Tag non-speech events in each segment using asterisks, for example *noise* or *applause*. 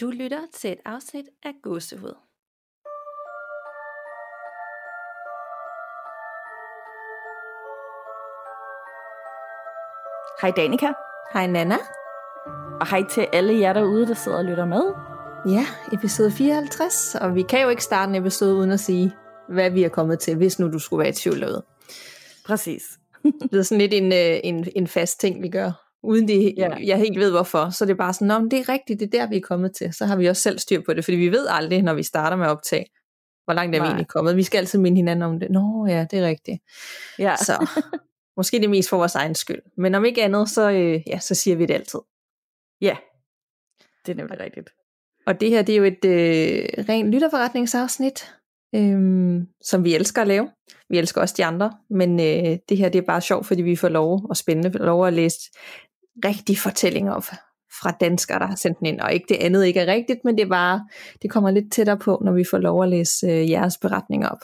Du lytter til et afsnit af Gåsehud. Hej Danika, Hej Nana. og hej til alle jer derude, der sidder og lytter med. Ja, episode 54, og vi kan jo ikke starte en episode uden at sige, hvad vi er kommet til, hvis nu du skulle være i tvivl derude. Præcis. *laughs* Det er sådan lidt en, øh, en, en fast ting, vi gør, uden det, Ja. jeg helt ved hvorfor. Så det er bare sådan, men det er rigtigt, det er der, vi er kommet til. Så har vi også selv styr på det, fordi vi ved aldrig, når vi starter med at optage, hvor langt er vi egentlig kommet. Vi skal altid minde hinanden om det. Nå ja, det er rigtigt. Ja, Så *laughs* måske det er mest for vores egen skyld. Men om ikke andet, så, øh, ja, så siger vi det altid. ja. det er nemlig rigtigt. Og det her, det er jo et øh, rent lytterforretningsafsnit, øhm, som vi elsker at lave. Vi elsker også de andre, men øh, det her, det er bare sjovt, fordi vi får lov og spændende lov at læse rigtige fortællinger fra danskere, der har sendt den ind. Og ikke det andet ikke er rigtigt, men det er bare, det kommer lidt tættere på, når vi får lov at læse øh, jeres beretninger op.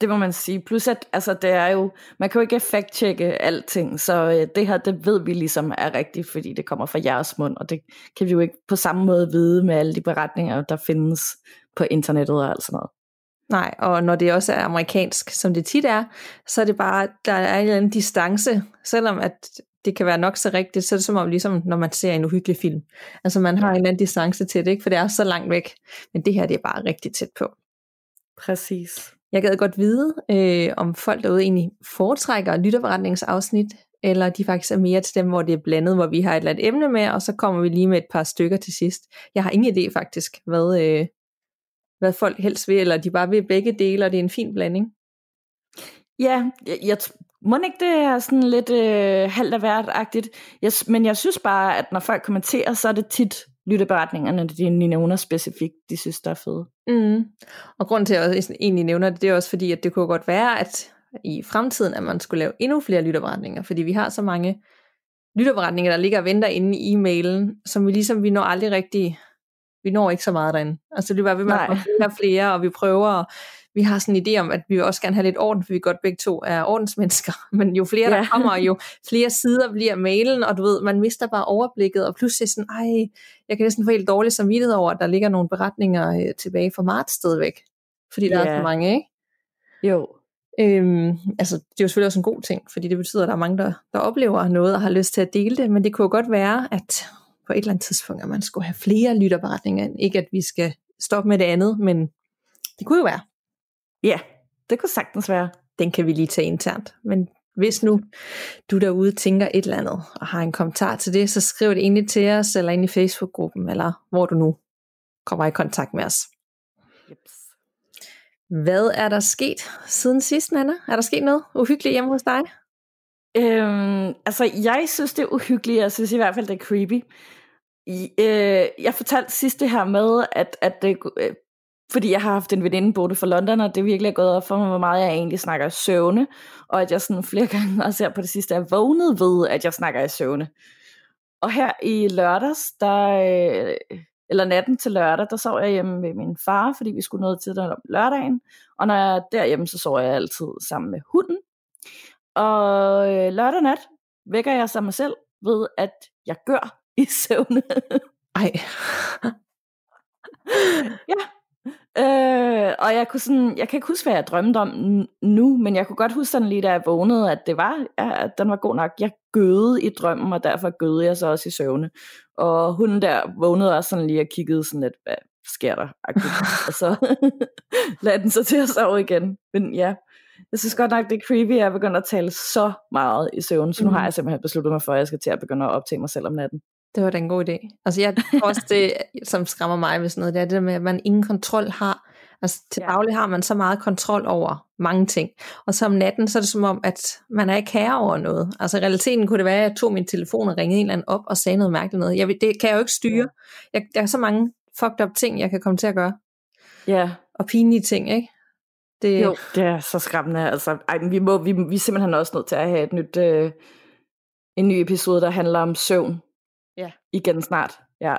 Det må man sige. Plus at altså, det er jo, man kan jo ikke fact-checke alting, så øh, det her, det ved vi ligesom er rigtigt, fordi det kommer fra jeres mund, og det kan vi jo ikke på samme måde vide med alle de beretninger, der findes på internettet og alt sådan noget. Nej, og når det også er amerikansk, som det tit er, så er det bare, der er en eller anden distance, selvom at det kan være nok så rigtigt, så er det som om, ligesom når man ser en uhyggelig film. Altså man har en eller anden distance til det, ikke? for det er så langt væk. Men det her, det er bare rigtig tæt på. Præcis. Jeg gad godt vide, øh, om folk derude egentlig foretrækker lytterforretningsafsnit, eller de faktisk er mere til dem, hvor det er blandet, hvor vi har et eller andet emne med, og så kommer vi lige med et par stykker til sidst. Jeg har ingen idé faktisk, hvad, øh, hvad folk helst vil, eller de bare vil begge dele, og det er en fin blanding. Ja, jeg, jeg må ikke det er sådan lidt øh, halvt af hvert-agtigt. Jeg, men jeg synes bare, at når folk kommenterer, så er det tit lytteberetningerne, de nævner specifikt, de synes, der er fede. Mm. Og grunden til, at jeg også egentlig nævner det, det er også fordi, at det kunne godt være, at i fremtiden, at man skulle lave endnu flere lytterberetninger, fordi vi har så mange lytterberetninger, der ligger og venter inde i e-mailen, som vi ligesom, vi når aldrig rigtig, vi når ikke så meget derinde. Altså det er bare ved med at flere og flere, og vi prøver, og vi har sådan en idé om, at vi vil også gerne have lidt orden, for vi godt begge to er ordensmennesker, *laughs* men jo flere der Ja. kommer, jo flere sider bliver mailen, og du ved, man mister bare overblikket, og pludselig sådan, ej, jeg kan næsten få helt dårlig samvittighed over, at der ligger nogle beretninger øh, tilbage fra marts stadigvæk, fordi der er Ja. så mange, ikke? Jo, Øhm, altså, det er jo selvfølgelig også en god ting, fordi det betyder, at der er mange, der, der oplever noget og har lyst til at dele det, men det kunne jo godt være, at på et eller andet tidspunkt, at man skulle have flere lytterberetninger. Ikke at vi skal stoppe med det andet, men det kunne jo være. Ja, det kunne sagtens være. Den kan vi lige tage internt. Men hvis nu du derude tænker et eller andet, og har en kommentar til det, så skriv det egentlig til os, eller ind i Facebook-gruppen, eller hvor du nu kommer i kontakt med os. Jeps. Hvad er der sket siden sidst, Nana? Er der sket noget uhyggeligt hjemme hos dig? Øhm, altså, jeg synes, det er uhyggeligt. Jeg synes i hvert fald, det er creepy. I, øh, jeg fortalte sidst det her med, at, at det, øh, fordi jeg har haft en veninde boende for London, og det virkelig er gået op for mig, hvor meget jeg egentlig snakker i søvne, og at jeg sådan flere *laughs* gange også her på det sidste er vågnet ved, at jeg snakker i søvne. Og her i lørdags, der, øh, eller natten til lørdag, der sov jeg hjemme med min far, fordi vi skulle noget til om lørdagen, og når jeg er derhjemme, så sover jeg altid sammen med hunden. Og øh, lørdag nat vækker jeg sig mig selv ved, at jeg gør i søvne. Ej, *laughs* øh, og jeg kunne sådan, jeg kan ikke huske, hvad jeg drømte om nu, men jeg kunne godt huske sådan lige, da jeg vågnede, at det var, ja, at den var god nok. Jeg gøede i drømmen, og derfor gøede jeg så også i søvne. Og hunden der vågnede også sådan lige og kiggede sådan lidt, hvad sker der? *laughs* og så *laughs* lagde den så til at sove igen. Men ja, jeg synes godt nok, det er creepy, at jeg begynder at tale så meget i søvn, så nu Mhm. har jeg simpelthen besluttet mig for, at jeg skal til at begynde at optage mig selv om natten. Det var da en god idé. Altså jeg tror også det, som skræmmer mig ved sådan noget, det er det der med, at man ingen kontrol har. Altså til Ja. daglig har man så meget kontrol over mange ting. Og så om natten, så er det som om, at man er ikke herre over noget. Altså i realiteten kunne det være, at jeg tog min telefon og ringede en eller anden op og sagde noget mærkeligt noget. Jeg, det kan jeg jo ikke styre. Jeg, der er så mange fucked up ting, jeg kan komme til at gøre. Ja, Og pinlige ting, ikke? Det, Jo, det er så skræmmende. Altså, ej, vi, må, vi, vi er simpelthen også nødt til at have et nyt, øh, en ny episode, der handler om søvn. Ja. Igen snart. Ja,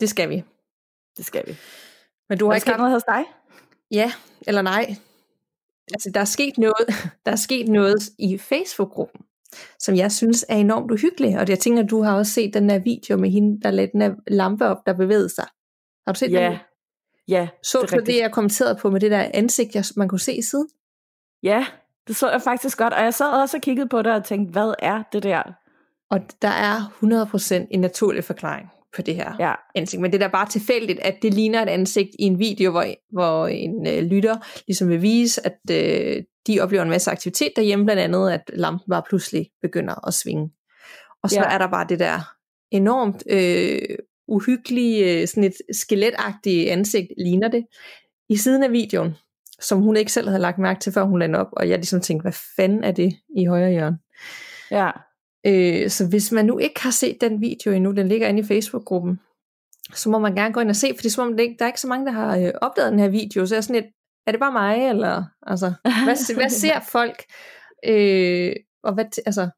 det skal vi. det skal vi. Men du har ikke noget hos dig? Ja, eller nej. Altså, der er sket noget, der er sket noget i Facebook-gruppen. som jeg synes er enormt uhyggelig. Og jeg tænker, du har også set den her video med hende, der lagde den her lampe op, der bevægede sig. Har du set Ja, den? ja, Så det du rigtigt. det, jeg kommenterede på med det der ansigt, jeg, man kunne se i siden? ja, det så jeg faktisk godt. Og jeg sad også og kiggede på det og tænkte, hvad er det der? Og der er 100% en naturlig forklaring på det her Ja, ansigt. Men det er da bare tilfældigt, at det ligner et ansigt i en video, hvor, hvor en øh, lytter ligesom vil vise, at øh, de oplever en masse aktivitet derhjemme, blandt andet, at lampen bare pludselig begynder at svinge. Og så Ja. er der bare det der enormt øh, uhyggelige, øh, sådan et skeletagtige ansigt, ligner det, i siden af videoen, som hun ikke selv havde lagt mærke til, før hun lagde op, og jeg ligesom tænkte, hvad fanden er det i højre hjørne? ja, Øh, så hvis man nu ikke har set den video endnu, den ligger inde i Facebook-gruppen, så må man gerne gå ind og se, for det er som om, der er ikke så mange, der har øh, opdaget den her video, så jeg er sådan lidt, er det bare mig, eller altså, hvad, hvad ser *laughs* folk? Øh, og hvad, altså,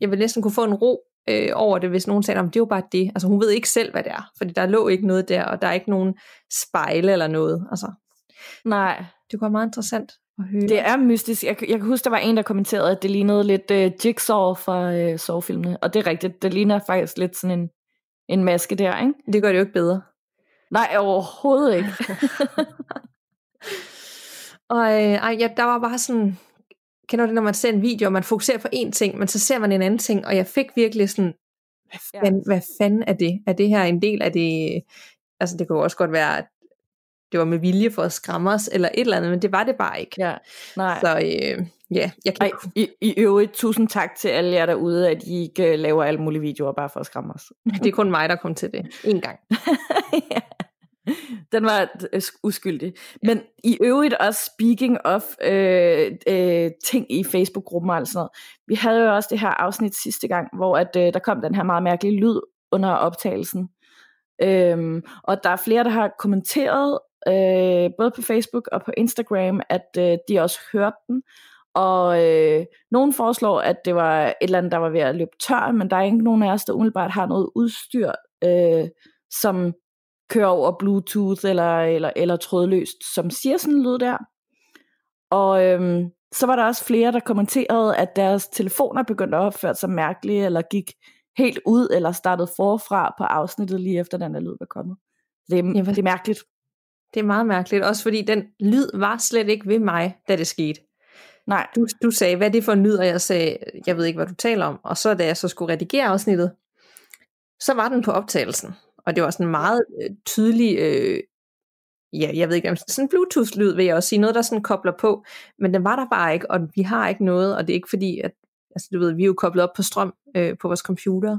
jeg vil næsten kunne få en ro øh, over det, hvis nogen sagde, at det er jo bare det. Altså hun ved ikke selv, hvad det er, fordi der lå ikke noget der, og der er ikke nogen spejle eller noget. Altså, nej. det kunne være meget interessant at høre. Det er mystisk. Jeg, jeg kan huske, der var en, der kommenterede, at det lignede lidt uh, Jigsaw fra uh, Saw-filmene. Og det er rigtigt. Det ligner faktisk lidt sådan en, en maske der, ikke? det gør det jo ikke bedre. Nej, overhovedet ikke. *laughs* Og øh, ej, ja, der var bare sådan, kender du det, når man ser en video, og man fokuserer på én ting, men så ser man en anden ting, og jeg fik virkelig sådan, hvad Ja. fanden, hvad fanden er det? Er det her en del af det, altså det kunne også godt være, at det var med vilje for at skræmme os, eller et eller andet, men det var det bare ikke. ja, nej. Så øh, ja, jeg kan Ej, i, i øvrigt, tusind tak til alle jer derude, at I ikke uh, laver alle mulige videoer bare for at skræmme os. det er kun mig, der kom til det en gang. *laughs* ja. Den var øh, uskyldig. Men i øvrigt også speaking of øh, øh, ting i Facebook-gruppen og sådan noget. Vi havde jo også det her afsnit sidste gang, hvor at, øh, der kom den her meget mærkelige lyd under optagelsen. Øhm, og der er flere, der har kommenteret, øh, både på Facebook og på Instagram, at øh, de også hørte den. Og øh, nogen foreslår, at det var et eller andet, der var ved at løbe tør, men der er ikke nogen af os, der umiddelbart har noget udstyr, øh, som kører over Bluetooth eller, eller, eller trådløst, som siger sådan en lyd der. Og øhm, så var der også flere, der kommenterede, at deres telefoner begyndte at opføre sig mærkeligt, eller gik helt ud, eller startede forfra på afsnittet lige efter den her lyd var kommet. Det er, Ja, det er mærkeligt. Det er meget mærkeligt, også fordi den lyd var slet ikke ved mig, da det skete. Nej, Du, du sagde, hvad er det for en lyd, og jeg sagde, jeg ved ikke, hvad du taler om. Og så da jeg så skulle redigere afsnittet, så var den på optagelsen. Og det var sådan meget øh, tydelig, øh, ja, jeg ved ikke, sådan en Bluetooth-lyd, vil jeg også sige, noget, der sådan kobler på. Men den var der bare ikke, og vi har ikke noget, og det er ikke fordi, at, altså du ved, vi er jo koblet op på strøm øh, på vores computer.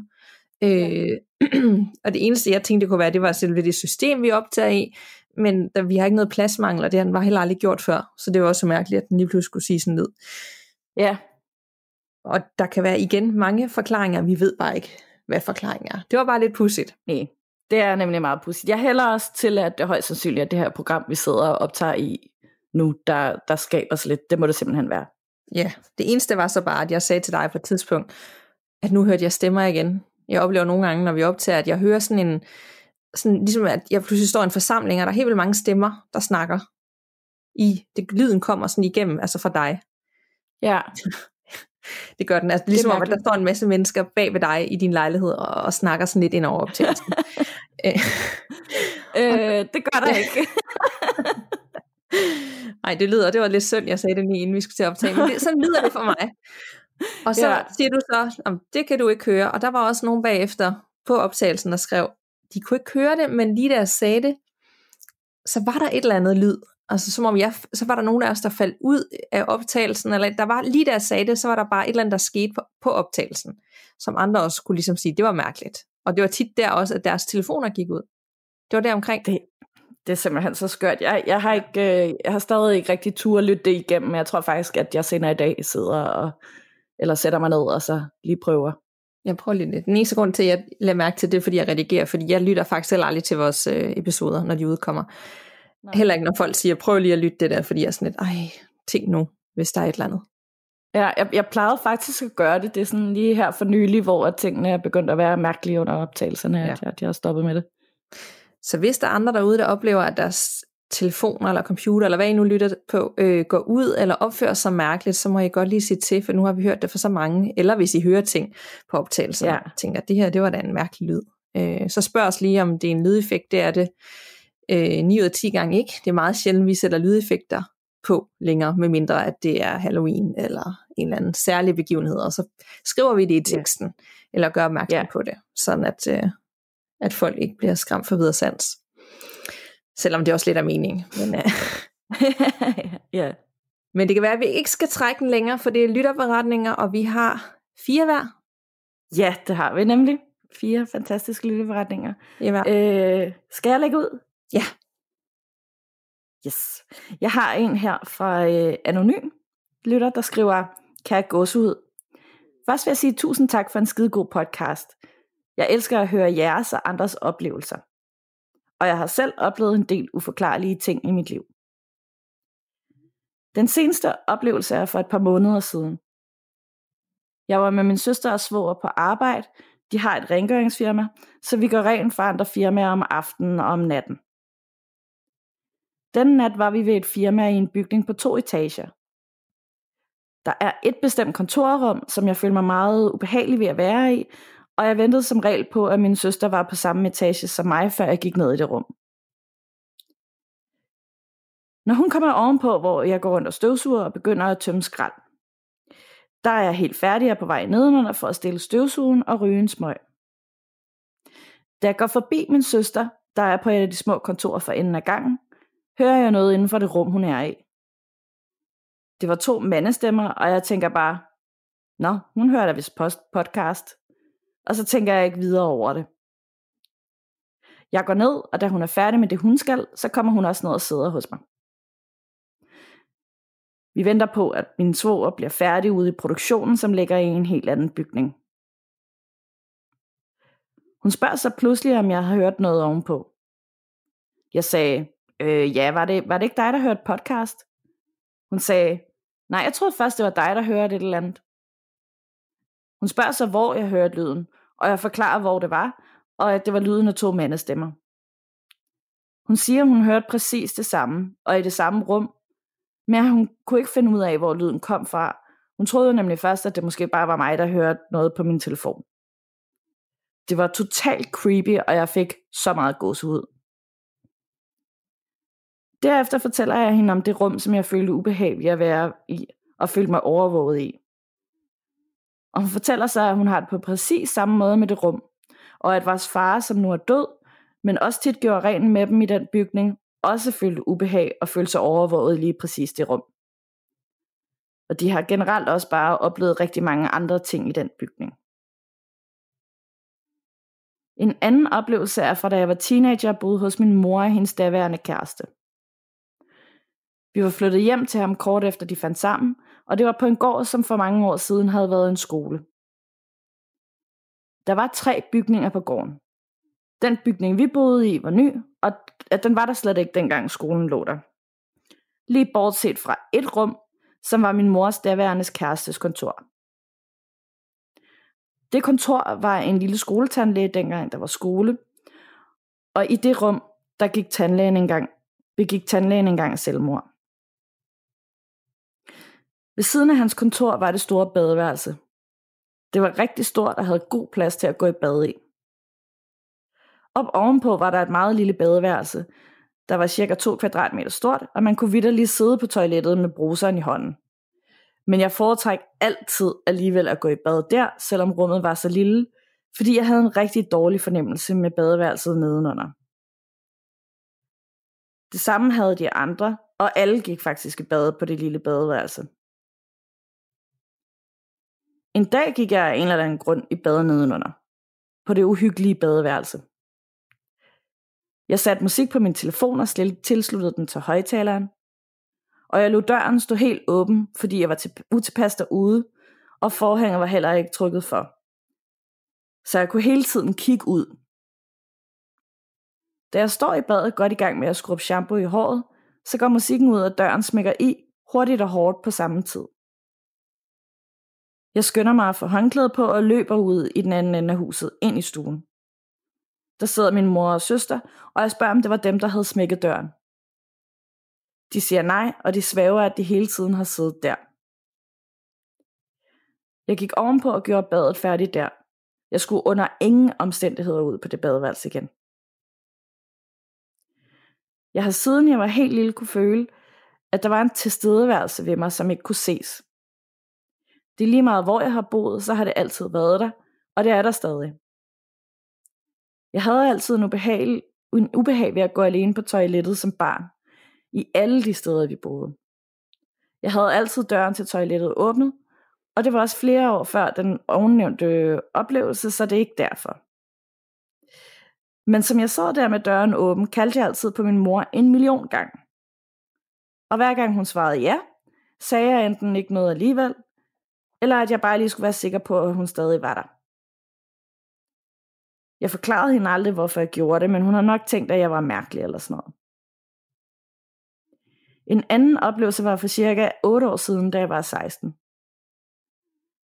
Øh, *clears throat* og det eneste, jeg tænkte, det kunne være, det var selve det system, vi optager i, men der, vi har ikke noget pladsmangel, og det har den bare heller aldrig gjort før. Så det var også mærkeligt, at den lige pludselig skulle sige sådan lyd. ja, Og der kan være igen mange forklaringer, vi ved bare ikke, hvad forklaringen er. Det var bare lidt pudsigt. nej. Det er nemlig meget pudsigt. Jeg hælder også til, at det højst sandsynligt er det her program, vi sidder og optager i nu, der, der skaber sig lidt. Det må det simpelthen være. Ja, det eneste var så bare, at jeg sagde til dig på et tidspunkt, at nu hørte jeg stemmer igen. Jeg oplever nogle gange, når vi optager, at jeg hører sådan en, sådan, ligesom at jeg pludselig står i en forsamling, og der er helt vildt mange stemmer, der snakker i, det, lyden kommer sådan igennem, altså fra dig. Ja, *laughs* Det gør den, altså ligesom om, at der står en masse mennesker bag ved dig i din lejlighed, og, og snakker sådan lidt ind over optagelsen. *laughs* Øh, øh, det gør der ikke. *laughs* Nej, det lyder, det var lidt synd, jeg sagde det lige inden vi skulle til at optage, men det, sådan lyder det for mig. Og så Ja. siger du så, om det kan du ikke høre, og der var også nogen bagefter på optagelsen, der skrev, de kunne ikke høre det, men lige da jeg sagde det, så var der et eller andet lyd. Altså som om jeg, så var der nogen af os, der faldt ud af optagelsen, eller der var lige da jeg sagde det, så var der bare et eller andet, der skete på, på optagelsen, som andre også kunne ligesom sige, det var mærkeligt. Og det var tit der også, at deres telefoner gik ud. Det var der omkring. Det, det er simpelthen så skørt. Jeg, jeg, har ikke, øh, jeg har stadig ikke rigtig tur at lytte det igennem, men jeg tror faktisk, at jeg senere i dag sidder og, eller sætter mig ned og så lige prøver. Jeg prøver lige lidt. Den eneste grund til, at jeg lader mærke til det, fordi jeg redigerer, fordi jeg lytter faktisk selv aldrig til vores øh, episoder, når de udkommer. Nej. Heller ikke, når folk siger, prøv lige at lytte det der, fordi jeg er sådan lidt, ej, tænk nu, hvis der er et eller andet. Ja, jeg, jeg plejede faktisk at gøre det. Det er sådan lige her for nylig, hvor tingene er begyndt at være mærkelige under optagelserne, ja. At, jeg, at jeg har stoppet med det. Så hvis der er andre derude, der oplever, at deres telefoner eller computer, eller hvad I nu lytter på, øh, går ud eller opfører sig mærkeligt, så må I godt lige sige til, for nu har vi hørt det for så mange, eller hvis I hører ting på optagelser, ja. tænker, at det her, det var da en mærkelig lyd. Øh, så spørg os lige, om det er en lydeffekt, det er det øh, 9 ud af 10 gange ikke. Det er meget sjældent, vi sætter lydeffekter på længere, medmindre at det er Halloween eller en eller anden særlig begivenhed, og så skriver vi det i teksten, ja. eller gør opmærksom ja. på det, sådan at, øh, at folk ikke bliver skræmt for videre sans. Selvom det også lidt er mening. Men, øh. *laughs* ja. men det kan være, at vi ikke skal trække den længere, for det er lytterberetninger, og vi har fire hver. Ja, det har vi nemlig. Fire fantastiske lytterberetninger. Ja. Øh, skal jeg lægge ud? Ja. Yes. Jeg har en her fra øh, Anonym lytter, der skriver, kan jeg gås ud? Først vil jeg sige tusind tak for en skide god podcast. Jeg elsker at høre jeres og andres oplevelser. Og jeg har selv oplevet en del uforklarlige ting i mit liv. Den seneste oplevelse er for et par måneder siden. Jeg var med min søster og svoger på arbejde. De har et rengøringsfirma, så vi går rent for andre firmaer om aftenen og om natten. Den nat var vi ved et firma i en bygning på to etager. Der er et bestemt kontorrum, som jeg følte mig meget ubehagelig ved at være i, og jeg ventede som regel på, at min søster var på samme etage som mig, før jeg gik ned i det rum. Når hun kommer ovenpå, hvor jeg går rundt og støvsuger og begynder at tømme skrald, der er jeg helt færdig og på vej nedenunder for at stille støvsugen og ryge en smøg. Da jeg går forbi min søster, der er på et af de små kontorer for enden af gangen, hører jeg noget inden for det rum, hun er i. Det var to mandestemmer, og jeg tænker bare, Nå, hun hører da vist podcast. Og så tænker jeg ikke videre over det. Jeg går ned, og da hun er færdig med det, hun skal, så kommer hun også ned og sidder hos mig. Vi venter på, at min svoger bliver færdig ude i produktionen, som ligger i en helt anden bygning. Hun spørger så pludselig, om jeg har hørt noget ovenpå. Jeg sagde, øh, ja, var det, var det ikke dig, der hørte podcast? Hun sagde, nej, jeg troede først, det var dig, der hørte et eller andet. Hun spørger så, hvor jeg hørte lyden, og jeg forklarer, hvor det var, og at det var lyden af to mandestemmer. Hun siger, hun hørte præcis det samme, og i det samme rum, men hun kunne ikke finde ud af, hvor lyden kom fra. Hun troede nemlig først, at det måske bare var mig, der hørte noget på min telefon. Det var totalt creepy, og jeg fik så meget gåsehud. Derefter fortæller jeg hende om det rum, som jeg følte ubehag ved at være i, og følte mig overvåget i. Og hun fortæller sig, at hun har det på præcis samme måde med det rum, og at vores far, som nu er død, men også tit gjorde ren med dem i den bygning, også følte ubehag og følte sig overvåget lige præcis det rum. Og de har generelt også bare oplevet rigtig mange andre ting i den bygning. En anden oplevelse er fra da jeg var teenager og boede hos min mor og hendes daværende kæreste. Vi var flyttet hjem til ham kort efter de fandt sammen, og det var på en gård, som for mange år siden havde været en skole. Der var tre bygninger på gården. Den bygning, vi boede i, var ny, og at den var der slet ikke dengang skolen lå der. Lige bortset fra et rum, som var min mors daværende kærestes kontor. Det kontor var en lille skoletandlæge dengang, der var skole, og i det rum, der gik tandlægen engang, begik tandlægen engang selvmord. Ved siden af hans kontor var det store badeværelse. Det var rigtig stort og havde god plads til at gå i bad i. Op ovenpå var der et meget lille badeværelse, der var cirka 2 kvadratmeter stort, og man kunne vidderligt sidde på toilettet med bruseren i hånden. Men jeg foretræk altid alligevel at gå i bad der, selvom rummet var så lille, fordi jeg havde en rigtig dårlig fornemmelse med badeværelset nedenunder. Det samme havde de andre, og alle gik faktisk i bad på det lille badeværelse. En dag gik jeg af en eller anden grund i bad nedenunder. På det uhyggelige badeværelse. Jeg satte musik på min telefon og tilsluttede den til højtaleren. Og jeg lod døren stå helt åben, fordi jeg var til, utilpas derude, og forhænger var heller ikke trykket for. Så jeg kunne hele tiden kigge ud. Da jeg står i badet godt i gang med at skrubbe shampoo i håret, så går musikken ud, og døren smækker i, hurtigt og hårdt på samme tid. Jeg skynder mig at få håndklæde på og løber ud i den anden ende af huset, ind i stuen. Der sidder min mor og søster, og jeg spørger, om det var dem, der havde smækket døren. De siger nej, og de svæver, at de hele tiden har siddet der. Jeg gik ovenpå og gjorde badet færdigt der. Jeg skulle under ingen omstændigheder ud på det badeværelse igen. Jeg har siden jeg var helt lille kunne føle, at der var en tilstedeværelse ved mig, som ikke kunne ses. Det er lige meget, hvor jeg har boet, så har det altid været der, og det er der stadig. Jeg havde altid en ubehag, en ubehag ved at gå alene på toilettet som barn, i alle de steder, vi boede. Jeg havde altid døren til toilettet åbnet, og det var også flere år før den ovennævnte oplevelse, så det er ikke derfor. Men som jeg sad der med døren åben, kaldte jeg altid på min mor en million gang. Og hver gang hun svarede ja, sagde jeg enten ikke noget alligevel, eller at jeg bare lige skulle være sikker på, at hun stadig var der. Jeg forklarede hende aldrig, hvorfor jeg gjorde det, men hun har nok tænkt, at jeg var mærkelig eller sådan noget. En anden oplevelse var for cirka 8 år siden, da jeg var 16.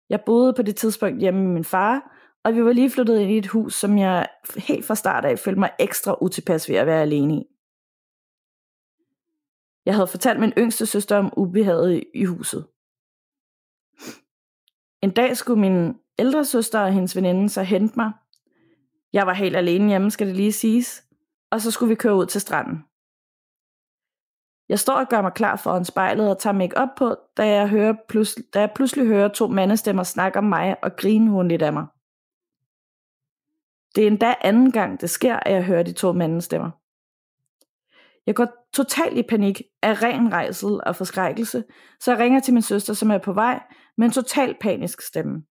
Jeg boede på det tidspunkt hjemme med min far, og vi var lige flyttet ind i et hus, som jeg helt fra start af følte mig ekstra utilpas ved at være alene i. Jeg havde fortalt min yngste søster om ubehaget i huset. En dag skulle min ældre søster og hendes veninde så hente mig. Jeg var helt alene hjemme, skal det lige siges. Og så skulle vi køre ud til stranden. Jeg står og gør mig klar foran spejlet og tager make op på, da jeg, hører pludselig, da jeg pludselig hører to mandestemmer snakke om mig og grine lidt af mig. Det er endda anden gang, det sker, at jeg hører de to mandestemmer. Jeg går totalt i panik af ren rejsel og forskrækkelse, så jeg ringer til min søster, som er på vej, med en total panisk stemme.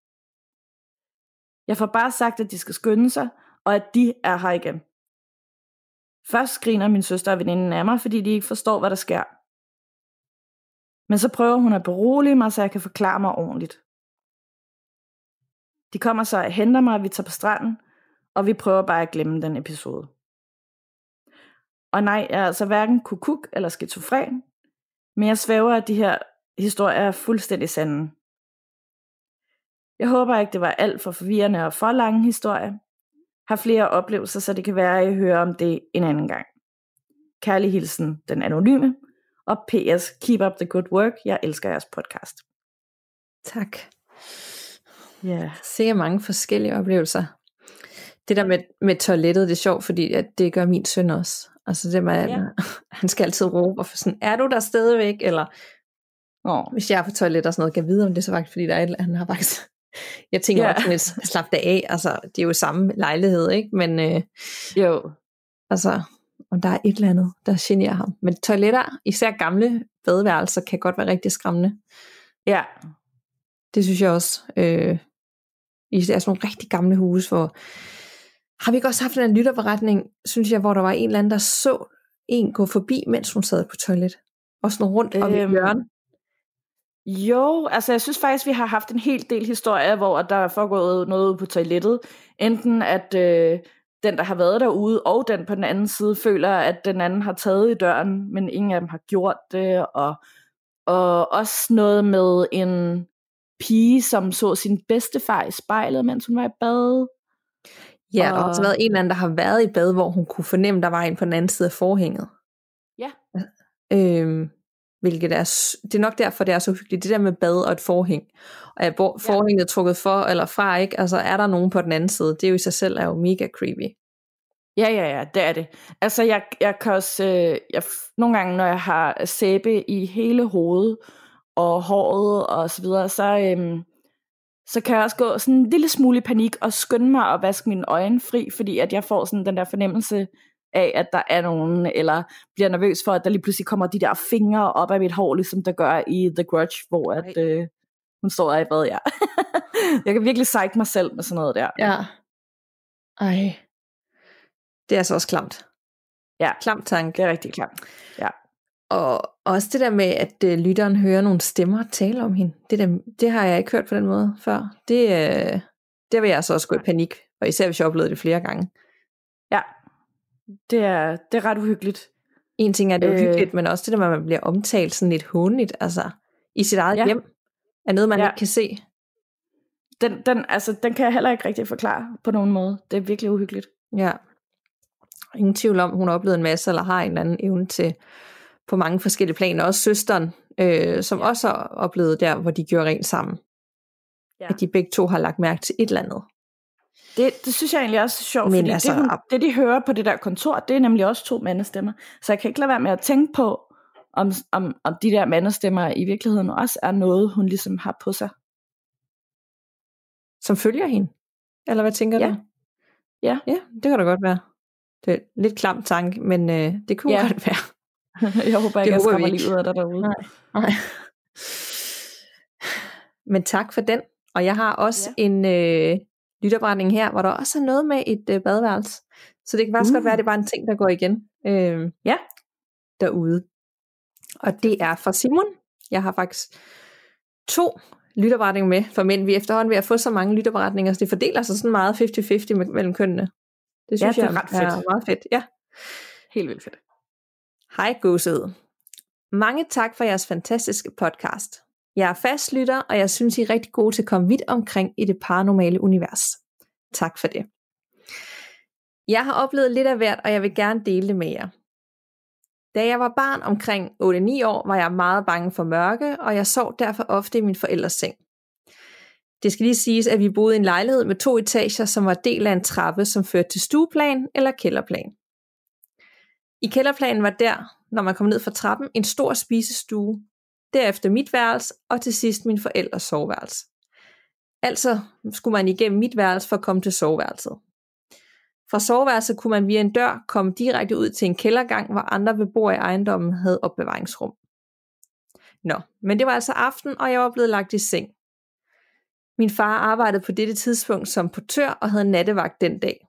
Jeg får bare sagt, at de skal skynde sig, og at de er her igen. Først griner min søster og veninden af mig, fordi de ikke forstår, hvad der sker. Men så prøver hun at berolige mig, så jeg kan forklare mig ordentligt. De kommer så og henter mig, og vi tager på stranden, og vi prøver bare at glemme den episode. Og nej, jeg er altså hverken kukuk eller skizofren, men jeg svæver, at de her historier er fuldstændig sande. Jeg håber ikke, det var alt for forvirrende og for lange historier. Har flere oplevelser, så det kan være, at I hører om det en anden gang. Kærlig hilsen, den anonyme. Og PS, keep up the good work. Jeg elsker jeres podcast. Tak. Ja. Yeah. Sikker mange forskellige oplevelser. Det der med, med toilettet, det er sjovt, fordi at det gør min søn også. Altså det med, ja. *laughs* han skal altid råbe, og sådan, er du der stadigvæk? Eller oh. hvis jeg er på toilettet og sådan noget, kan jeg vide, om det er så faktisk, fordi der er et, han har faktisk jeg tænker ja. også lidt, slap det af, altså det er jo samme lejlighed, ikke? Men øh, jo. altså, om der er et eller andet, der generer ham. Men toiletter, især gamle badeværelser, kan godt være rigtig skræmmende. Ja. Det synes jeg også. Øh, især sådan nogle rigtig gamle huse, hvor har vi ikke også haft en lytterberetning, synes jeg, hvor der var en eller anden, der så en gå forbi, mens hun sad på toilet. Og sådan rundt om øhm, i hjørnet. Jo, altså jeg synes faktisk, vi har haft en hel del historier, hvor der er foregået noget på toilettet. Enten at øh, den, der har været derude, og den på den anden side, føler, at den anden har taget i døren, men ingen af dem har gjort det. Og, og også noget med en pige, som så sin bedstefar i spejlet, mens hun var i bad. Ja, og... der har også været en eller anden, der har været i bad, hvor hun kunne fornemme, der var en på den anden side af forhænget. Ja. Øhm, hvilket er, det er nok derfor, det er så hyggeligt, det der med bad og et forhæng. Og er forhænget ja. trukket for eller fra, ikke? Altså er der nogen på den anden side, det er jo i sig selv er jo mega creepy. Ja, ja, ja, det er det. Altså jeg, jeg kan også, øh, jeg, nogle gange når jeg har sæbe i hele hovedet, og håret og så videre, så, øhm, så kan jeg også gå sådan en lille smule i panik og skynde mig at vaske mine øjne fri, fordi at jeg får sådan den der fornemmelse af, at der er nogen, eller bliver nervøs for, at der lige pludselig kommer de der fingre op af mit hår, ligesom der gør i The Grudge, hvor at, øh, hun står der i bad, ja. *laughs* jeg kan virkelig sejte mig selv med sådan noget der. Ja. Ej. Det er altså også klamt. Ja. Klamt tanke. Det er rigtig klamt. Ja. Og også det der med, at øh, lytteren hører nogle stemmer tale om hende, det, der, det har jeg ikke hørt på den måde før. Det, øh, der vil jeg så også gå i panik, og især hvis jeg oplevede det flere gange. Ja, det er, det er ret uhyggeligt. En ting er det øh, uhyggeligt, men også det der med, at man bliver omtalt sådan lidt hånligt, altså i sit eget ja. hjem, er noget, man ja. ikke kan se. Den, den, altså, den kan jeg heller ikke rigtig forklare på nogen måde. Det er virkelig uhyggeligt. Ja. Ingen tvivl om, hun har oplevet en masse, eller har en eller anden evne til på mange forskellige planer. Også søsteren, øh, som også har oplevet der, hvor de gjorde rent sammen. Ja. At de begge to har lagt mærke til et eller andet. Det, det synes jeg egentlig også er sjovt, Men fordi altså, det, hun, det, de hører på det der kontor, det er nemlig også to mandestemmer. Så jeg kan ikke lade være med at tænke på, om, om, om de der mandestemmer i virkeligheden også er noget, hun ligesom har på sig. Som følger hende? Eller hvad tænker ja. du? Ja. Ja, det kan da godt være. Det er lidt klam tanke, men øh, det kunne ja. godt være. *laughs* jeg håber ikke, det jeg skræmmer lige ud af dig derude. Nej. Nej. Men tak for den. Og jeg har også ja. en øh, lytterbrænding her, hvor der også er noget med et øh, badeværelse. Så det kan faktisk uh. godt være, at det bare en ting, der går igen øh, ja. derude. Og det er fra Simon. Jeg har faktisk to lytterberetninger med for mænd. Vi er efterhånden ved at få så mange lytterberetninger, så det fordeler sig sådan meget 50-50 mellem kønnene. Det synes ja, det er jeg ret fedt. er meget fedt. Ja. Helt vildt fedt. Hej Gåsed. Mange tak for jeres fantastiske podcast. Jeg er fastlytter, og jeg synes, I er rigtig gode til at komme vidt omkring i det paranormale univers. Tak for det. Jeg har oplevet lidt af hvert, og jeg vil gerne dele det med jer. Da jeg var barn omkring 8-9 år, var jeg meget bange for mørke, og jeg sov derfor ofte i min forældres seng. Det skal lige siges, at vi boede i en lejlighed med to etager, som var del af en trappe, som førte til stueplan eller kælderplan. I kælderplanen var der, når man kom ned fra trappen, en stor spisestue, derefter mit værelse, og til sidst min forældres soveværelse. Altså skulle man igennem mit værelse for at komme til soveværelset. Fra soveværelset kunne man via en dør komme direkte ud til en kældergang, hvor andre beboere i ejendommen havde opbevaringsrum. Nå, men det var altså aften, og jeg var blevet lagt i seng. Min far arbejdede på dette tidspunkt som portør og havde nattevagt den dag.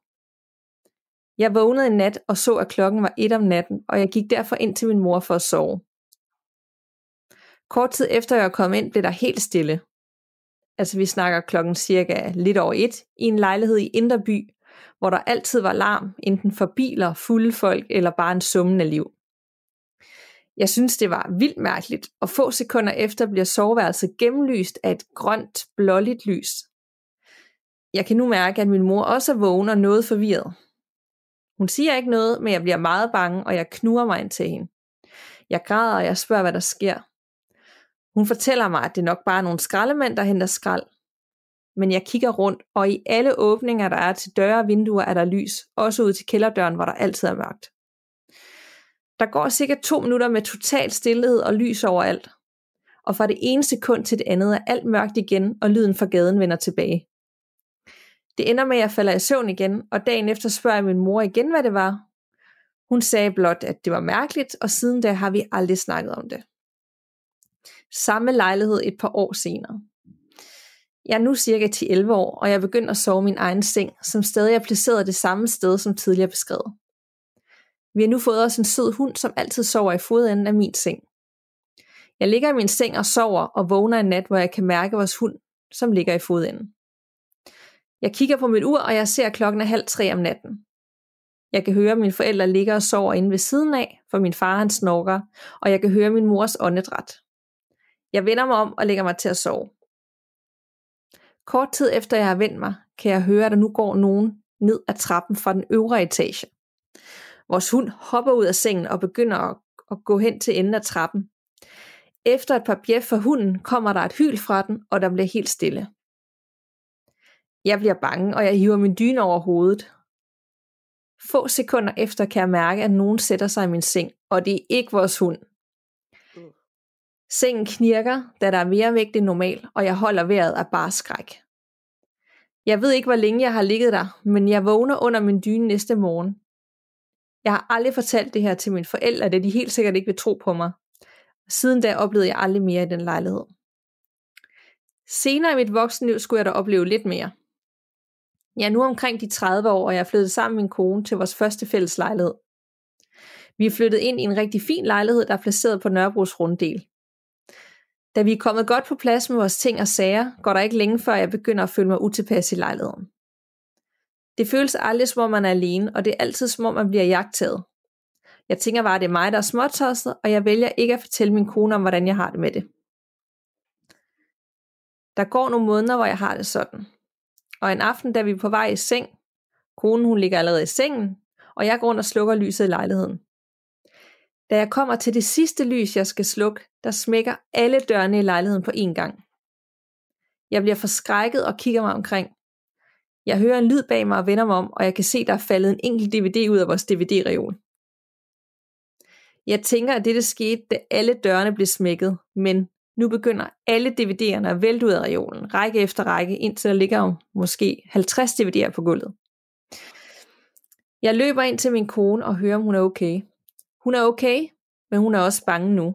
Jeg vågnede en nat og så, at klokken var et om natten, og jeg gik derfor ind til min mor for at sove. Kort tid efter jeg kom ind, blev der helt stille. Altså vi snakker klokken cirka lidt over et, i en lejlighed i Inderby, hvor der altid var larm, enten for biler, fulde folk eller bare en summende liv. Jeg synes, det var vildt mærkeligt, og få sekunder efter bliver soveværelset gennemlyst af et grønt, blåligt lys. Jeg kan nu mærke, at min mor også er vågen og noget forvirret. Hun siger ikke noget, men jeg bliver meget bange, og jeg knurrer mig ind til hende. Jeg græder, og jeg spørger, hvad der sker. Hun fortæller mig, at det nok bare er nogle skraldemænd, der henter skrald. Men jeg kigger rundt, og i alle åbninger, der er til døre og vinduer, er der lys, også ud til kælderdøren, hvor der altid er mørkt. Der går cirka to minutter med total stillhed og lys overalt. Og fra det ene sekund til det andet er alt mørkt igen, og lyden fra gaden vender tilbage. Det ender med, at jeg falder i søvn igen, og dagen efter spørger jeg min mor igen, hvad det var. Hun sagde blot, at det var mærkeligt, og siden da har vi aldrig snakket om det. Samme lejlighed et par år senere. Jeg er nu cirka 10-11 år, og jeg begynder at sove min egen seng, som stadig er placeret det samme sted som tidligere beskrevet. Vi har nu fået os en sød hund, som altid sover i fodenden af min seng. Jeg ligger i min seng og sover og vågner en nat, hvor jeg kan mærke vores hund, som ligger i fodenden. Jeg kigger på mit ur, og jeg ser, at klokken er halv tre om natten. Jeg kan høre, at mine forældre ligger og sover inde ved siden af, for min far han snorker, og jeg kan høre min mors åndedræt. Jeg vender mig om og lægger mig til at sove. Kort tid efter jeg har vendt mig, kan jeg høre, at der nu går nogen ned ad trappen fra den øvre etage. Vores hund hopper ud af sengen og begynder at, at gå hen til enden af trappen. Efter et par bjæf fra hunden kommer der et hyl fra den, og der bliver helt stille. Jeg bliver bange, og jeg hiver min dyne over hovedet. Få sekunder efter kan jeg mærke, at nogen sætter sig i min seng, og det er ikke vores hund. Sengen knirker, da der er mere vægt end normal, og jeg holder vejret af bare skræk. Jeg ved ikke, hvor længe jeg har ligget der, men jeg vågner under min dyne næste morgen. Jeg har aldrig fortalt det her til mine forældre, da de helt sikkert ikke vil tro på mig. Siden da oplevede jeg aldrig mere i den lejlighed. Senere i mit voksenliv skulle jeg da opleve lidt mere. Jeg er nu omkring de 30 år, og jeg er flyttet sammen med min kone til vores første fælles lejlighed. Vi er flyttet ind i en rigtig fin lejlighed, der er placeret på Nørrebros runddel. Da vi er kommet godt på plads med vores ting og sager, går der ikke længe før jeg begynder at føle mig utilpas i lejligheden. Det føles aldrig som om man er alene, og det er altid som om man bliver jagtet. Jeg tænker bare, at det er mig, der er småtosset, og jeg vælger ikke at fortælle min kone om, hvordan jeg har det med det. Der går nogle måneder, hvor jeg har det sådan. Og en aften, da vi er på vej i seng, konen hun ligger allerede i sengen, og jeg går rundt og slukker lyset i lejligheden. Da jeg kommer til det sidste lys, jeg skal slukke, der smækker alle dørene i lejligheden på én gang. Jeg bliver forskrækket og kigger mig omkring. Jeg hører en lyd bag mig og vender mig om, og jeg kan se, der er faldet en enkelt DVD ud af vores DVD-reol. Jeg tænker, at dette skete, da alle dørene blev smækket, men nu begynder alle DVD'erne at vælte ud af reolen, række efter række, indtil der ligger måske 50 DVD'er på gulvet. Jeg løber ind til min kone og hører, om hun er okay. Hun er okay, men hun er også bange nu.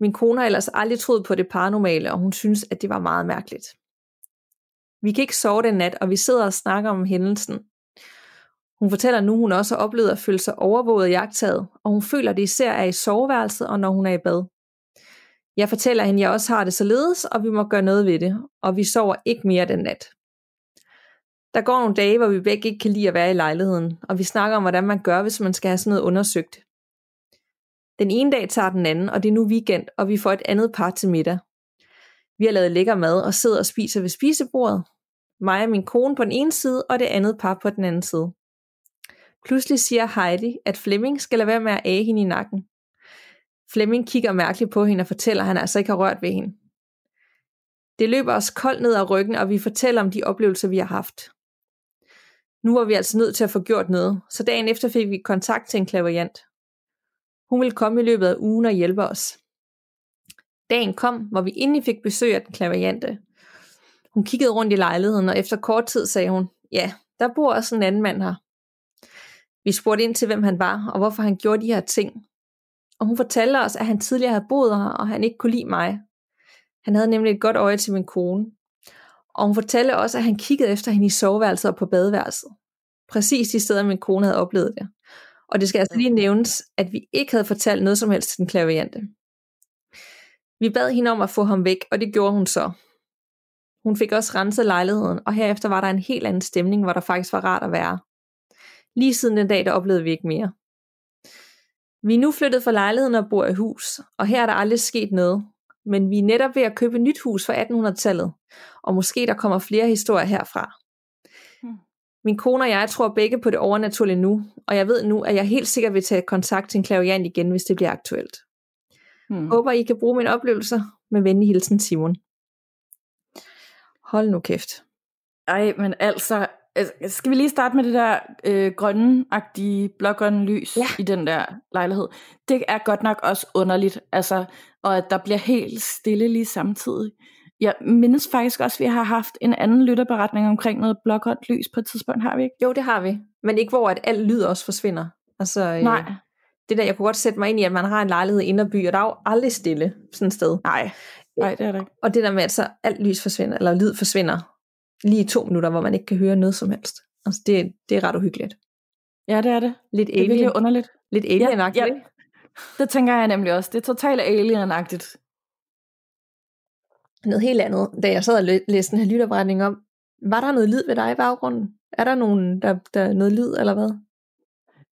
Min kone har ellers aldrig troet på det paranormale, og hun synes, at det var meget mærkeligt. Vi kan ikke sove den nat, og vi sidder og snakker om hændelsen. Hun fortæller nu, hun også har oplevet at føle sig overvåget og jagtaget, og hun føler det især er i soveværelset og når hun er i bad. Jeg fortæller hende, at jeg også har det således, og vi må gøre noget ved det, og vi sover ikke mere den nat. Der går nogle dage, hvor vi begge ikke kan lide at være i lejligheden, og vi snakker om, hvordan man gør, hvis man skal have sådan noget undersøgt. Den ene dag tager den anden, og det er nu weekend, og vi får et andet par til middag. Vi har lavet lækker mad og sidder og spiser ved spisebordet. Mig og min kone på den ene side, og det andet par på den anden side. Pludselig siger Heidi, at Flemming skal lade være med at æge hende i nakken. Flemming kigger mærkeligt på hende og fortæller, at han altså ikke har rørt ved hende. Det løber os koldt ned ad ryggen, og vi fortæller om de oplevelser, vi har haft. Nu var vi altså nødt til at få gjort noget, så dagen efter fik vi kontakt til en klaverjant. Hun ville komme i løbet af ugen og hjælpe os. Dagen kom, hvor vi endelig fik besøg af den klaverjante. Hun kiggede rundt i lejligheden, og efter kort tid sagde hun, ja, der bor også en anden mand her. Vi spurgte ind til, hvem han var, og hvorfor han gjorde de her ting. Og hun fortalte os, at han tidligere havde boet her, og han ikke kunne lide mig. Han havde nemlig et godt øje til min kone. Og hun fortalte også, at han kiggede efter hende i soveværelset og på badeværelset. Præcis de steder, min kone havde oplevet det. Og det skal altså lige nævnes, at vi ikke havde fortalt noget som helst til den klaviante. Vi bad hende om at få ham væk, og det gjorde hun så. Hun fik også renset lejligheden, og herefter var der en helt anden stemning, hvor der faktisk var rart at være. Lige siden den dag, der oplevede vi ikke mere. Vi er nu flyttet fra lejligheden og bor i hus, og her er der aldrig sket noget. Men vi er netop ved at købe et nyt hus fra 1800-tallet, og måske der kommer flere historier herfra. Min kone og jeg tror begge på det overnaturlige nu, og jeg ved nu, at jeg helt sikkert vil tage kontakt til en klaviant igen, hvis det bliver aktuelt. Hmm. Håber, I kan bruge mine oplevelser. Med venlig hilsen, Simon. Hold nu kæft. Ej, men altså, skal vi lige starte med det der øh, grønne-agtige, blågrønne lys ja. i den der lejlighed? Det er godt nok også underligt, altså, og at der bliver helt stille lige samtidig. Jeg mindes faktisk også, at vi har haft en anden lytterberetning omkring noget blågrønt lys på et tidspunkt, har vi ikke? Jo, det har vi. Men ikke hvor at alt lyd også forsvinder. Altså, øh, Nej. Det der, jeg kunne godt sætte mig ind i, at man har en lejlighed i Inderby, og der er jo aldrig stille sådan et sted. Nej, Nej det er det ikke. Og det der med, at så alt lys forsvinder, eller lyd forsvinder, lige i to minutter, hvor man ikke kan høre noget som helst. Altså det, det er ret uhyggeligt. Ja, det er det. Lidt alien. Det er underligt. Lidt alien ja, ja. Det tænker jeg nemlig også. Det er totalt alien-agtigt. Noget helt andet. Da jeg sad og læste den her lytterberetning om, var der noget lyd ved dig i baggrunden? Er der nogen, der, der er noget lyd, eller hvad?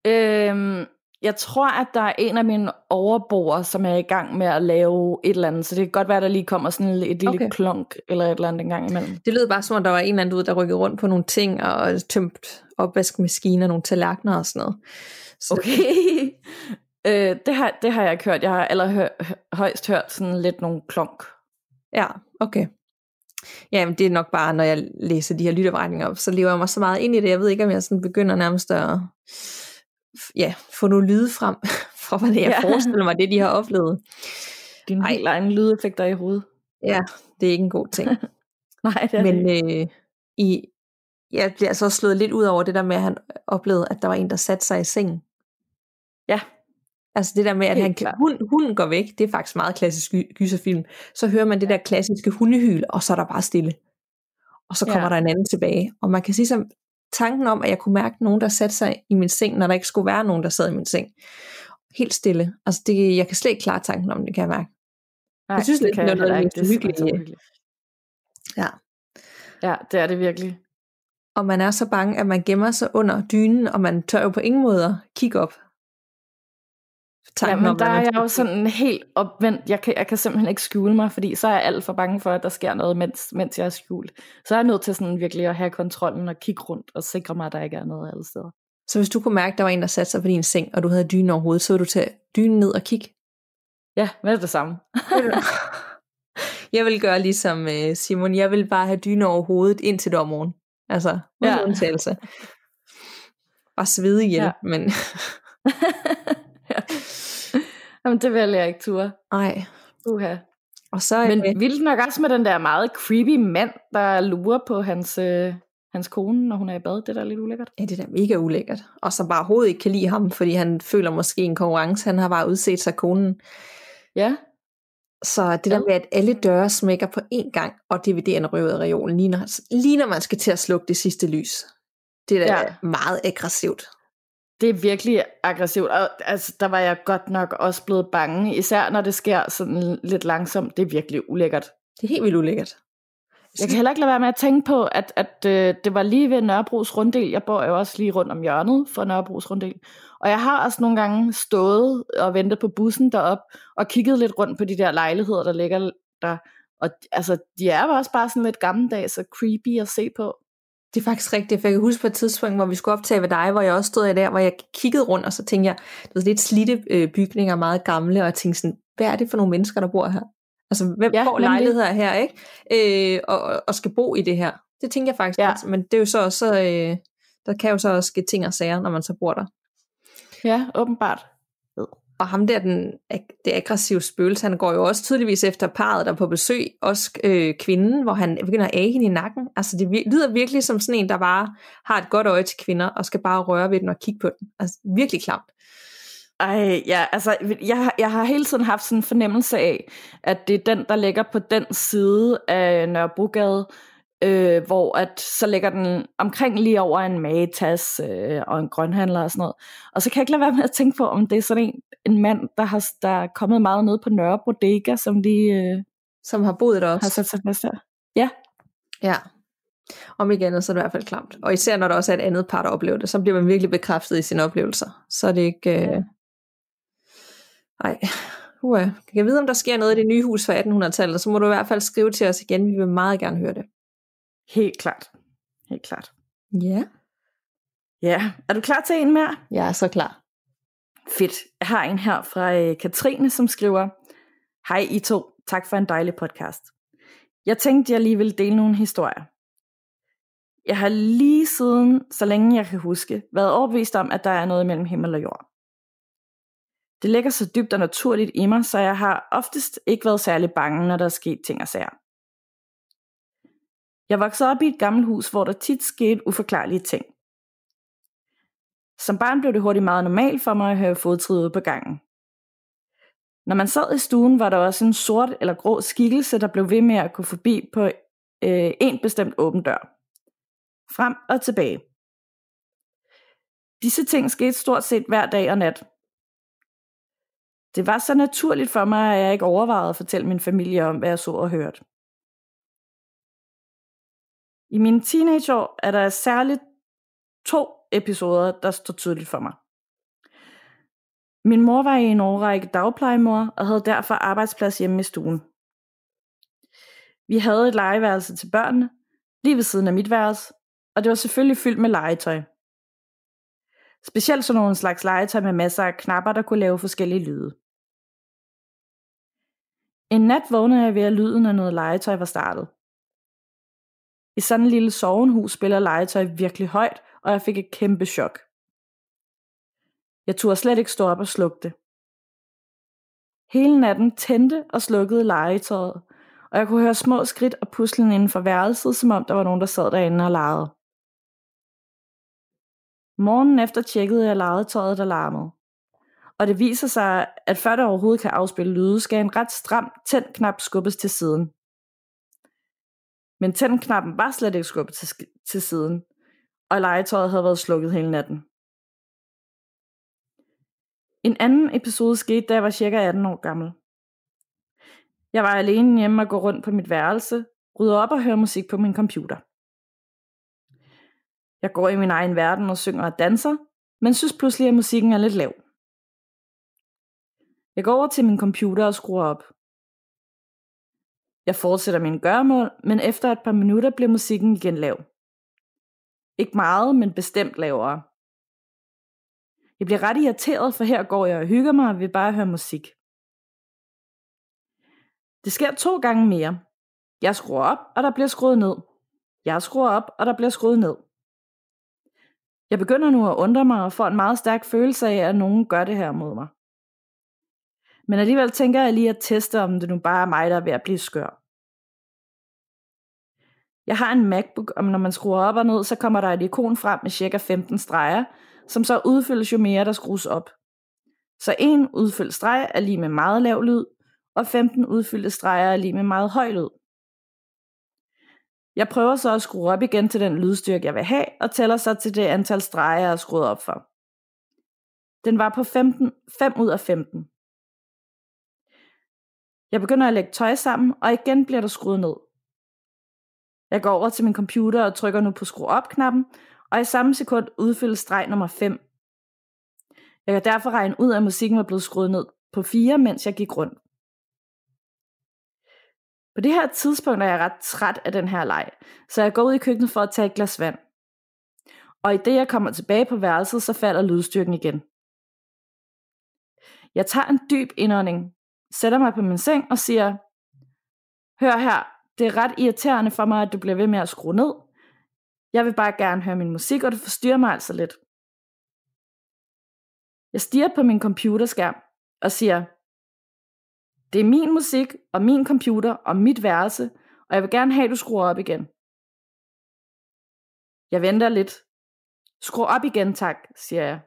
Øhm, jeg tror, at der er en af mine overboer, som er i gang med at lave et eller andet, så det kan godt være, at der lige kommer sådan et lille okay. klunk eller et eller andet en gang imellem. Det lød bare som om, der var en eller anden ud, der rykkede rundt på nogle ting og tømt opvaskemaskiner, nogle tallerkener og sådan noget. Så. Okay. *laughs* øh, det, har, det har jeg ikke hørt. Jeg har allerhøjst hørt sådan lidt nogle klunk. Ja, okay. Jamen, det er nok bare, når jeg læser de her lytterberetninger op, så lever jeg mig så meget ind i det. Jeg ved ikke, om jeg sådan begynder nærmest at ja, få nogle lyde frem, *laughs* fra hvad det er, jeg ja. forestiller mig, det de har oplevet. Din helt egen lydeffekter i hovedet. Ja, det er ikke en god ting. *laughs* Nej, det er Men det. Øh, i, jeg bliver så slået lidt ud over det der med, at han oplevede, at der var en, der satte sig i sengen. Altså det der med, at han, hund, hunden går væk, det er faktisk meget klassisk gyserfilm. Så hører man det der klassiske hundehyl, og så er der bare stille. Og så kommer ja. der en anden tilbage. Og man kan sige, som tanken om, at jeg kunne mærke nogen, der satte sig i min seng, når der ikke skulle være nogen, der sad i min seng. Helt stille. Altså, det, jeg kan slet ikke klare tanken om det, kan jeg mærke. Nej, jeg synes, det, det kan noget, noget det hyggeligt. Ja. Ja, det er det virkelig. Og man er så bange, at man gemmer sig under dynen, og man tør jo på ingen måde kigge op Ja, men der er jeg jo sådan helt opvendt. Jeg kan, jeg kan simpelthen ikke skjule mig, fordi så er jeg alt for bange for, at der sker noget, mens, mens jeg er skjult. Så er jeg nødt til sådan virkelig at have kontrollen og kigge rundt og sikre mig, at der ikke er noget alle steder. Så hvis du kunne mærke, at der var en, der satte sig på din seng, og du havde dynen over hovedet, så var du til dynen ned og kigge? Ja, hvad er det samme? *laughs* jeg vil gøre ligesom øh, Simon. Jeg vil bare have dyne over hovedet indtil det om morgen. Altså, uden ja. undtagelse. Bare svede ihjel, ja. men... *laughs* *laughs* ja. *laughs* Jamen, det vil jeg ikke ture. Nej. Uha. Og så, Men øh, vildt nok også med den der meget creepy mand, der lurer på hans, øh, hans kone, når hun er i bad. Det der er lidt ulækkert. Ja, det er da mega ulækkert. Og så bare overhovedet ikke kan lide ham, fordi han føler måske en konkurrence. Han har bare udset sig konen. Ja. Så det der med, at alle døre smækker på én gang, og DVD'erne røver af reolen, lige når, lige når man skal til at slukke det sidste lys. Det er da ja. meget aggressivt. Det er virkelig aggressivt, og altså, der var jeg godt nok også blevet bange, især når det sker sådan lidt langsomt. Det er virkelig ulækkert. Det er helt vildt ulækkert. Jeg kan heller ikke lade være med at tænke på, at, at øh, det var lige ved Nørrebros Runddel. Jeg bor jo også lige rundt om hjørnet for Nørrebros Runddel. Og jeg har også nogle gange stået og ventet på bussen derop og kigget lidt rundt på de der lejligheder, der ligger der. Og altså, de er jo også bare sådan lidt gammeldags og creepy at se på. Det er faktisk rigtigt, for jeg kan huske på et tidspunkt, hvor vi skulle optage ved dig, hvor jeg også stod der, hvor jeg kiggede rundt, og så tænkte jeg, det var lidt slidte øh, bygninger, meget gamle, og jeg tænkte sådan, hvad er det for nogle mennesker, der bor her? Altså, hvem ja, får lejligheder her, ikke? Øh, og, og skal bo i det her. Det tænker jeg faktisk, ja. men det er jo så også, øh, der kan jo så også ske ting og sager, når man så bor der. Ja, åbenbart. Og ham der, den, det aggressive spøgelse, han går jo også tydeligvis efter parret, der er på besøg, også øh, kvinden, hvor han begynder at age hende i nakken. Altså det lyder virkelig som sådan en, der bare har et godt øje til kvinder, og skal bare røre ved den og kigge på den. Altså virkelig klamt. Ej, ja, altså, jeg, jeg har hele tiden haft sådan en fornemmelse af, at det er den, der ligger på den side af Nørrebrogade, øh, hvor at så ligger den omkring lige over en magetas øh, og en grønhandler og sådan noget. Og så kan jeg ikke lade være med at tænke på, om det er sådan en, en mand, der, har, der er kommet meget ned på Nørre Bodega, som de... Øh, som har boet der også. Har sat sig fast der. Ja. Ja. Om igen, så er det i hvert fald klamt. Og især når der også er et andet par, der oplever det, så bliver man virkelig bekræftet i sine oplevelser. Så er det ikke... Øh... Ej, uh, kan jeg vide, om der sker noget i det nye hus fra 1800-tallet, så må du i hvert fald skrive til os igen. Vi vil meget gerne høre det. Helt klart. Helt klart. Ja. Ja, er du klar til en mere? Jeg er så klar. Fedt. Jeg har en her fra øh, Katrine, som skriver, Hej I to, tak for en dejlig podcast. Jeg tænkte, jeg lige ville dele nogle historier. Jeg har lige siden, så længe jeg kan huske, været overbevist om, at der er noget mellem himmel og jord. Det ligger så dybt og naturligt i mig, så jeg har oftest ikke været særlig bange, når der er sket ting og sager. Jeg voksede op i et gammelt hus, hvor der tit skete uforklarlige ting. Som barn blev det hurtigt meget normalt for mig at høre fodtrin på gangen. Når man sad i stuen, var der også en sort eller grå skikkelse, der blev ved med at gå forbi på øh, en bestemt åben dør. Frem og tilbage. Disse ting skete stort set hver dag og nat. Det var så naturligt for mig, at jeg ikke overvejede at fortælle min familie om, hvad jeg så og hørte. I mine teenageår er der særligt to episoder, der står tydeligt for mig. Min mor var i en årrække dagplejemor og havde derfor arbejdsplads hjemme i stuen. Vi havde et legeværelse til børnene, lige ved siden af mit værelse, og det var selvfølgelig fyldt med legetøj. Specielt sådan nogle slags legetøj med masser af knapper, der kunne lave forskellige lyde. En nat vågnede jeg ved, at lyden af noget legetøj var startet. I sådan en lille sovenhus spiller legetøj virkelig højt, og jeg fik et kæmpe chok. Jeg turde slet ikke stå op og slukke det. Hele natten tændte og slukkede legetøjet, og jeg kunne høre små skridt og puslen inden for værelset, som om der var nogen, der sad derinde og legede. Morgen efter tjekkede jeg legetøjet, der larmede. Og det viser sig, at før det overhovedet kan afspille lyde, skal en ret stram tændknap skubbes til siden. Men tændknappen var slet ikke skubbet til, til siden, og legetøjet havde været slukket hele natten. En anden episode skete, da jeg var cirka 18 år gammel. Jeg var alene hjemme og gå rundt på mit værelse, rydde op og høre musik på min computer. Jeg går i min egen verden og synger og danser, men synes pludselig, at musikken er lidt lav. Jeg går over til min computer og skruer op. Jeg fortsætter min gørmål, men efter et par minutter bliver musikken igen lav. Ikke meget, men bestemt lavere. Jeg bliver ret irriteret, for her går jeg og hygger mig og vil bare høre musik. Det sker to gange mere. Jeg skruer op, og der bliver skruet ned. Jeg skruer op, og der bliver skruet ned. Jeg begynder nu at undre mig og får en meget stærk følelse af, at nogen gør det her mod mig. Men alligevel tænker jeg lige at teste, om det nu bare er mig, der er ved at blive skør. Jeg har en MacBook, og når man skruer op og ned, så kommer der et ikon frem med cirka 15 streger, som så udfyldes jo mere, der skrues op. Så en udfyldt streg er lige med meget lav lyd, og 15 udfyldte streger er lige med meget høj lyd. Jeg prøver så at skrue op igen til den lydstyrke, jeg vil have, og tæller så til det antal streger, jeg har skruet op for. Den var på 15, 5 ud af 15. Jeg begynder at lægge tøj sammen, og igen bliver der skruet ned. Jeg går over til min computer og trykker nu på skru op-knappen, og i samme sekund udfyldes streg nummer 5. Jeg kan derfor regne ud, at musikken var blevet skruet ned på 4, mens jeg gik rundt. På det her tidspunkt er jeg ret træt af den her leg, så jeg går ud i køkkenet for at tage et glas vand. Og i det jeg kommer tilbage på værelset, så falder lydstyrken igen. Jeg tager en dyb indånding, sætter mig på min seng og siger, Hør her, det er ret irriterende for mig, at du bliver ved med at skrue ned. Jeg vil bare gerne høre min musik, og det forstyrrer mig altså lidt. Jeg stiger på min computerskærm og siger, det er min musik og min computer og mit værelse, og jeg vil gerne have, at du skruer op igen. Jeg venter lidt. Skru op igen, tak, siger jeg.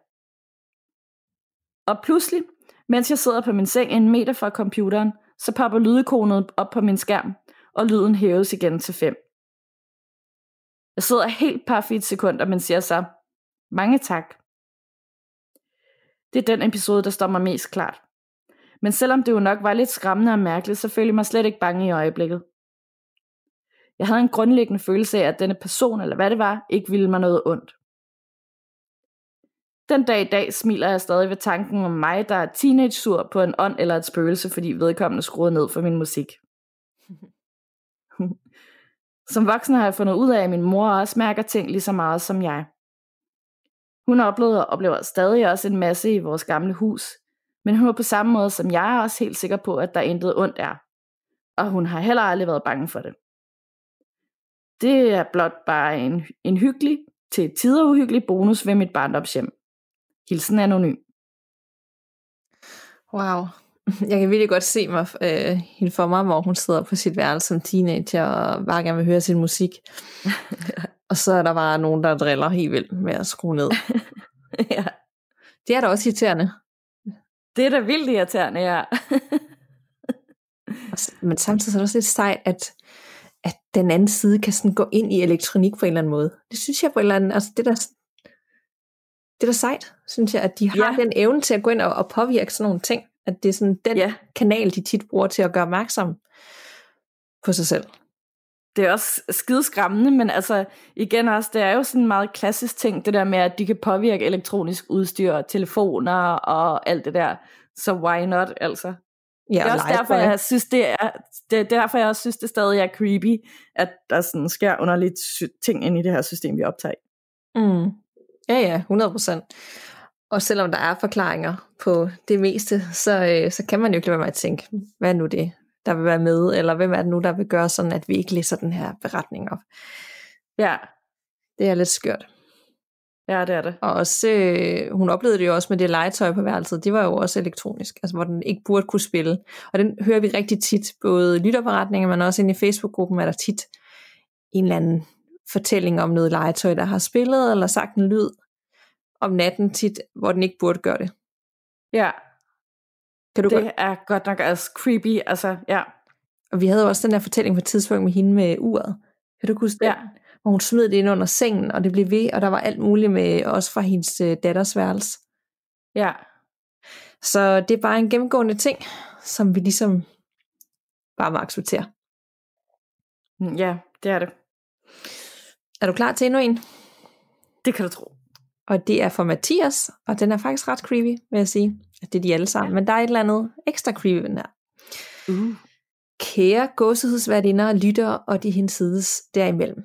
Og pludselig, mens jeg sidder på min seng en meter fra computeren, så popper lydikonet op på min skærm, og lyden hæves igen til 5. Jeg sidder helt par i et sekund, men siger så, mange tak. Det er den episode, der står mig mest klart. Men selvom det jo nok var lidt skræmmende og mærkeligt, så følte jeg mig slet ikke bange i øjeblikket. Jeg havde en grundlæggende følelse af, at denne person, eller hvad det var, ikke ville mig noget ondt. Den dag i dag smiler jeg stadig ved tanken om mig, der er teenage-sur på en ånd eller et spøgelse, fordi vedkommende skruede ned for min musik. *laughs* som voksen har jeg fundet ud af, at min mor også mærker ting lige så meget som jeg. Hun oplevede og oplever stadig også en masse i vores gamle hus, men hun er på samme måde som jeg er også helt sikker på, at der intet ondt er. Og hun har heller aldrig været bange for det. Det er blot bare en, en hyggelig, til tider uhyggelig bonus ved mit barndomshjem. Hilsen anonym. Wow. *laughs* Jeg kan virkelig godt se mig øh, hende for mig, hvor hun sidder på sit værelse som teenager og bare gerne vil høre sin musik. *laughs* og så er der bare nogen, der driller helt vildt med at skrue ned. *laughs* ja. Det er da også irriterende. Det er da vildt irriterende, ja. Men samtidig er det også lidt sejt, at, at den anden side kan sådan gå ind i elektronik på en eller anden måde. Det synes jeg på en eller anden, altså det der, det er da sejt, synes jeg, at de har ja. den evne til at gå ind og, og påvirke sådan nogle ting. At det er sådan den ja. kanal, de tit bruger til at gøre opmærksom på sig selv. Det er også skideskræmmende, men altså igen også, det er jo sådan en meget klassisk ting, det der med, at de kan påvirke elektronisk udstyr, telefoner og alt det der. Så why not, altså? Ja, det er også derfor, jeg synes, det er, det, er derfor, jeg også synes, det stadig er creepy, at der sådan sker underligt ting ind i det her system, vi optager. Mm. Ja, ja, 100%. Og selvom der er forklaringer på det meste, så, øh, så kan man jo ikke lade være med at tænke, hvad er nu det, der vil være med, eller hvem er det nu, der vil gøre sådan, at vi ikke læser den her beretning op. Ja. Det er lidt skørt. Ja, det er det. Og også, øh, hun oplevede det jo også med det legetøj på værelset, det var jo også elektronisk, altså hvor den ikke burde kunne spille. Og den hører vi rigtig tit, både lytterberetninger, men også inde i Facebook-gruppen er der tit en eller anden fortælling om noget legetøj, der har spillet eller sagt en lyd om natten tit, hvor den ikke burde gøre det. Ja, kan du det godt? er godt nok altså creepy, altså ja. Og vi havde jo også den der fortælling på et tidspunkt med hende med uret. Kan du huske det? Ja. Hvor hun smed det ind under sengen, og det blev ved, og der var alt muligt med, også fra hendes øh, datters værelse. Ja. Så det er bare en gennemgående ting, som vi ligesom bare må acceptere. Mm, ja, det er det. Er du klar til endnu en? Det kan du tro. Og det er for Mathias, og den er faktisk ret creepy, vil jeg sige. Det er de alle sammen, ja. men der er et eller andet ekstra creepy ved den her. Uh. Kære gåsehudsværdinder, lytter og de hinsides derimellem.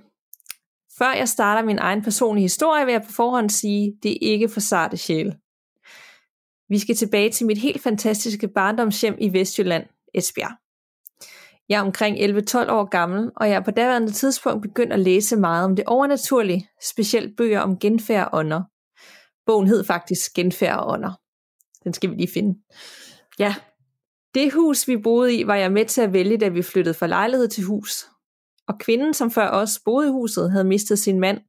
Før jeg starter min egen personlige historie, vil jeg på forhånd sige, det er ikke for sarte sjæle. Vi skal tilbage til mit helt fantastiske barndomshjem i Vestjylland, Esbjerg. Jeg er omkring 11-12 år gammel, og jeg er på daværende tidspunkt begyndt at læse meget om det overnaturlige, specielt bøger om genfærd og ånder. Bogen hed faktisk Genfærd og ånder. Den skal vi lige finde. Ja. Det hus, vi boede i, var jeg med til at vælge, da vi flyttede fra lejlighed til hus. Og kvinden, som før os boede i huset, havde mistet sin mand,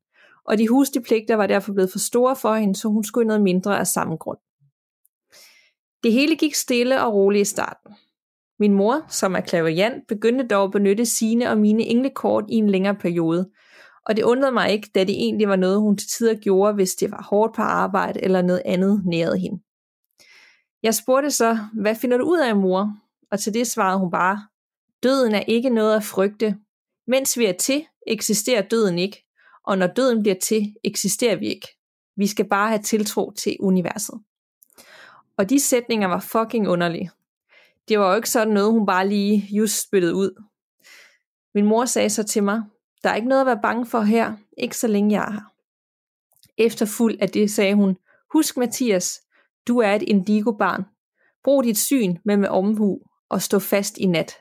og de huslige pligter var derfor blevet for store for hende, så hun skulle noget mindre af samme grund. Det hele gik stille og roligt i starten. Min mor, som er klaverjant, begyndte dog at benytte sine og mine englekort i en længere periode, og det undrede mig ikke, da det egentlig var noget, hun til tider gjorde, hvis det var hårdt på arbejde eller noget andet nærede hende. Jeg spurgte så, hvad finder du ud af, mor? Og til det svarede hun bare, døden er ikke noget at frygte. Mens vi er til, eksisterer døden ikke, og når døden bliver til, eksisterer vi ikke. Vi skal bare have tiltro til universet. Og de sætninger var fucking underlige. Det var jo ikke sådan noget, hun bare lige just spyttede ud. Min mor sagde så til mig, der er ikke noget at være bange for her, ikke så længe jeg er her. Efterfuld af det sagde hun, husk Mathias, du er et indigo-barn. Brug dit syn med med omhu og stå fast i nat.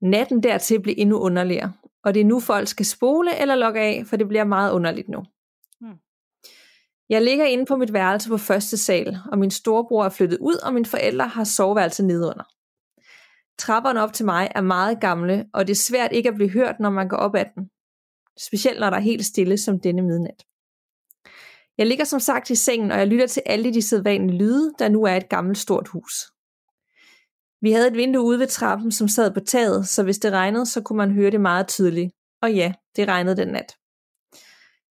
Natten dertil blev endnu underligere, og det er nu folk skal spole eller logge af, for det bliver meget underligt nu. Jeg ligger inde på mit værelse på første sal, og min storebror er flyttet ud, og mine forældre har soveværelse nedunder. Trapperne op til mig er meget gamle, og det er svært ikke at blive hørt, når man går op ad den. Specielt når der er helt stille som denne midnat. Jeg ligger som sagt i sengen, og jeg lytter til alle de sædvanlige lyde, der nu er et gammelt stort hus. Vi havde et vindue ude ved trappen, som sad på taget, så hvis det regnede, så kunne man høre det meget tydeligt. Og ja, det regnede den nat.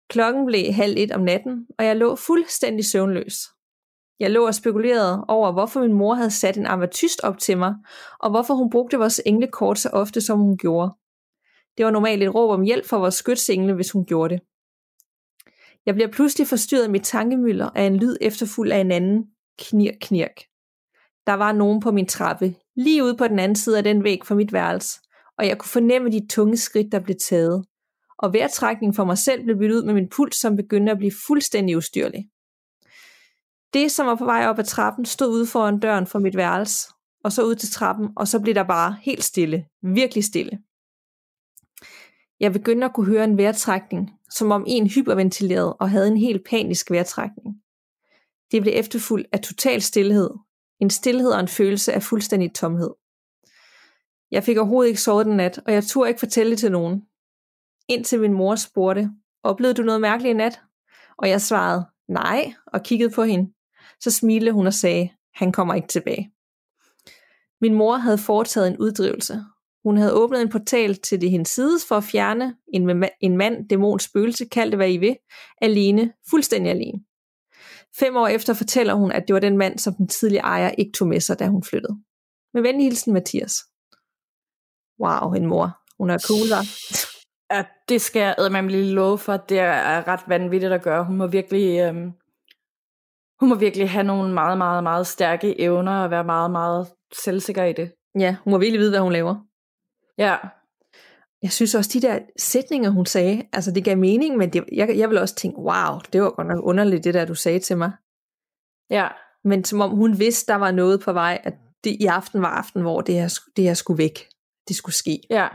Klokken blev halv et om natten, og jeg lå fuldstændig søvnløs. Jeg lå og spekulerede over, hvorfor min mor havde sat en ametyst op til mig, og hvorfor hun brugte vores englekort så ofte, som hun gjorde. Det var normalt et råb om hjælp fra vores skytsengle, hvis hun gjorde det. Jeg bliver pludselig forstyrret af mit tankemylder af en lyd efterfuld af en anden. Knirk, knirk. Der var nogen på min trappe, lige ude på den anden side af den væg for mit værelse, og jeg kunne fornemme de tunge skridt, der blev taget. Og vejrtrækningen for mig selv blev byttet ud med min puls, som begyndte at blive fuldstændig ustyrlig. Det, som var på vej op ad trappen, stod ude foran døren for mit værelse, og så ud til trappen, og så blev der bare helt stille, virkelig stille. Jeg begyndte at kunne høre en vejrtrækning, som om en hyperventilerede og havde en helt panisk vejrtrækning. Det blev efterfulgt af total stillhed, en stillhed og en følelse af fuldstændig tomhed. Jeg fik overhovedet ikke sovet den nat, og jeg turde ikke fortælle det til nogen. Indtil min mor spurgte, oplevede du noget mærkeligt i nat? Og jeg svarede, nej, og kiggede på hende. Så smilede hun og sagde, han kommer ikke tilbage. Min mor havde foretaget en uddrivelse. Hun havde åbnet en portal til det hendes sides for at fjerne en, en mand, dæmon, spøgelse, kald det hvad I vil, alene, fuldstændig alene. Fem år efter fortæller hun, at det var den mand, som den tidlige ejer ikke tog med sig, da hun flyttede. Med venlig hilsen, Mathias. Wow, en mor. Hun er cool, der. Ja, det skal jeg med lige love for. Det er ret vanvittigt at gøre. Hun må virkelig, øhm, hun må virkelig have nogle meget, meget, meget stærke evner og være meget, meget selvsikker i det. Ja, hun må virkelig vide, hvad hun laver. Ja. Jeg synes også, de der sætninger, hun sagde, altså det gav mening, men det, jeg, jeg vil også tænke, wow, det var godt nok underligt, det der, du sagde til mig. Ja. Men som om hun vidste, der var noget på vej, at det i aften var aften, hvor det her, det her skulle væk. Det skulle ske. Ja.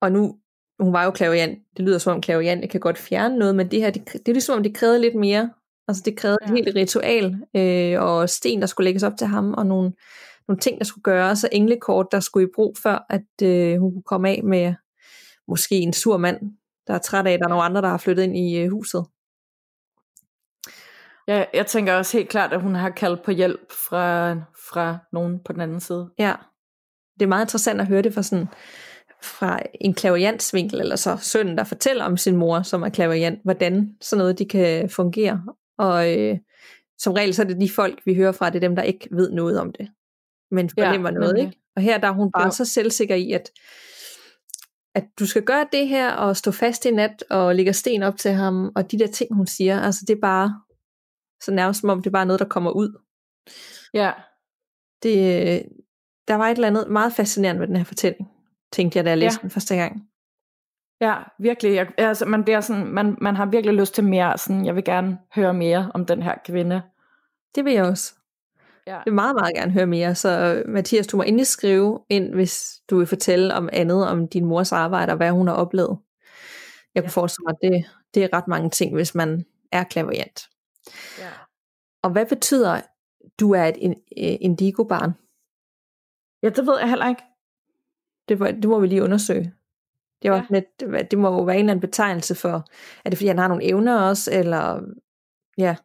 Og nu, hun var jo klaviant. Det lyder som om klaviant kan godt fjerne noget, men det her, det, det er ligesom om det krævede lidt mere. Altså det krævede ja. et helt ritual, øh, og sten, der skulle lægges op til ham, og nogle, nogle ting, der skulle gøres, og englekort, der skulle i brug, før at øh, hun kunne komme af med måske en sur mand, der er træt af, at der er nogle andre, der har flyttet ind i øh, huset. Ja, jeg tænker også helt klart, at hun har kaldt på hjælp fra, fra nogen på den anden side. Ja, det er meget interessant at høre det fra sådan fra en klaviansvinkel, eller så sønnen, der fortæller om sin mor, som er klaviant, hvordan sådan noget de kan fungere. Og øh, som regel så er det de folk, vi hører fra, det er dem, der ikke ved noget om det men fornemmer ja, noget. Ikke? Og her der er hun bare ja. så selvsikker i, at, at du skal gøre det her, og stå fast i nat, og lægge sten op til ham, og de der ting, hun siger, altså det er bare, så nærmest som om det er bare noget, der kommer ud. Ja. Det, der var et eller andet meget fascinerende ved den her fortælling, tænkte jeg, da jeg læste ja. den første gang. Ja, virkelig. Jeg, altså, man, bliver sådan, man, man har virkelig lyst til mere. Sådan, jeg vil gerne høre mere om den her kvinde. Det vil jeg også. Ja. Jeg vil meget, meget gerne høre mere. Så Mathias, du må endelig skrive ind, hvis du vil fortælle om andet om din mors arbejde og hvad hun har oplevet. Jeg ja. kunne forestille mig, at det, det er ret mange ting, hvis man er klaverjant. Ja. Og hvad betyder, du er et indigo-barn? Ja, det ved jeg heller ikke. Det, må, det må vi lige undersøge. Det, var ja. lidt, det må jo være en eller anden betegnelse for, er det fordi han har nogle evner også, eller ja.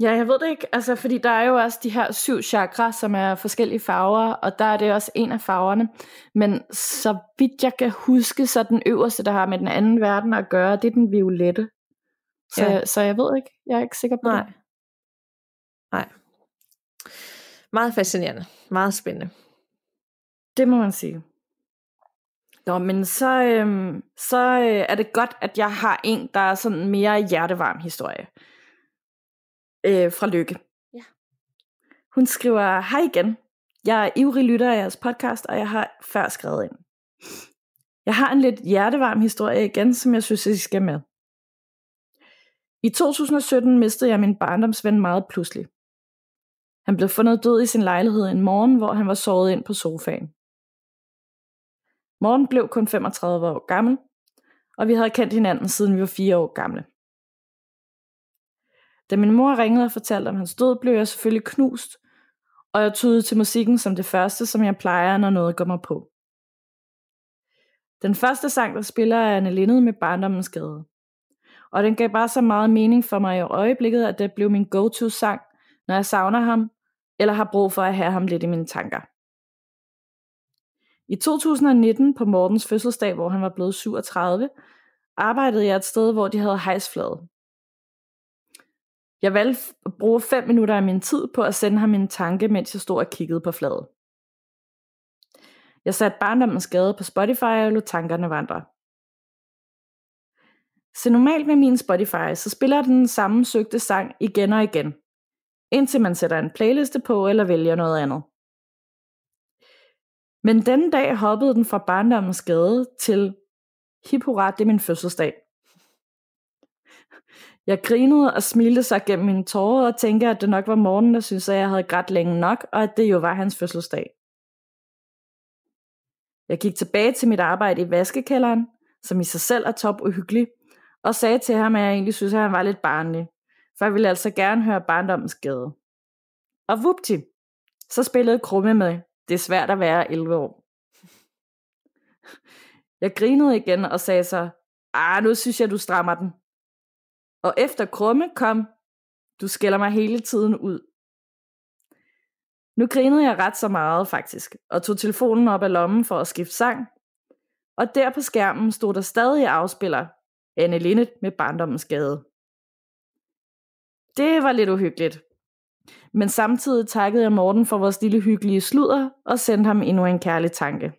Ja, jeg ved det ikke, altså fordi der er jo også de her syv chakra, som er forskellige farver, og der er det også en af farverne. Men så vidt jeg kan huske, så den øverste, der har med den anden verden at gøre, det er den violette. Så, ja. så jeg ved ikke, jeg er ikke sikker på Nej. det. Nej. Meget fascinerende, meget spændende. Det må man sige. Nå, men så, øhm, så øh, er det godt, at jeg har en, der er sådan mere hjertevarm historie. Øh, fra Lykke. Ja. Hun skriver, hej igen. Jeg er ivrig lytter af jeres podcast, og jeg har før skrevet ind. Jeg har en lidt hjertevarm historie igen, som jeg synes, I skal med. I 2017 mistede jeg min barndomsven meget pludselig. Han blev fundet død i sin lejlighed en morgen, hvor han var sovet ind på sofaen. Morten blev kun 35 år gammel, og vi havde kendt hinanden siden vi var fire år gamle. Da min mor ringede og fortalte om hans død, blev jeg selvfølgelig knust, og jeg tydede til musikken som det første, som jeg plejer, når noget går mig på. Den første sang, der spiller, er Anne Lindet med Barndommens Gade. Og den gav bare så meget mening for mig i øjeblikket, at det blev min go-to-sang, når jeg savner ham, eller har brug for at have ham lidt i mine tanker. I 2019 på Mortens fødselsdag, hvor han var blevet 37, arbejdede jeg et sted, hvor de havde hejsflade. Jeg valgte at bruge 5 minutter af min tid på at sende ham en tanke, mens jeg stod og kiggede på fladet. Jeg satte barndommens gade på Spotify og lod tankerne vandre. Så normalt med min Spotify, så spiller den samme søgte sang igen og igen, indtil man sætter en playliste på eller vælger noget andet. Men den dag hoppede den fra barndommens gade til hip det er min fødselsdag. Jeg grinede og smilte sig gennem mine tårer og tænkte, at det nok var morgen, der syntes, at jeg havde grædt længe nok, og at det jo var hans fødselsdag. Jeg gik tilbage til mit arbejde i vaskekælderen, som i sig selv er top uhyggelig, og sagde til ham, at jeg egentlig synes, at han var lidt barnlig, for jeg ville altså gerne høre barndommens gade. Og vupti, så spillede Krumme med, det er svært at være 11 år. Jeg grinede igen og sagde så, ah, nu synes jeg, du strammer den. Og efter krumme kom, du skælder mig hele tiden ud. Nu grinede jeg ret så meget faktisk, og tog telefonen op af lommen for at skifte sang. Og der på skærmen stod der stadig afspiller Anne Linnet med barndommens gade. Det var lidt uhyggeligt, men samtidig takkede jeg Morten for vores lille hyggelige sludder og sendte ham endnu en kærlig tanke.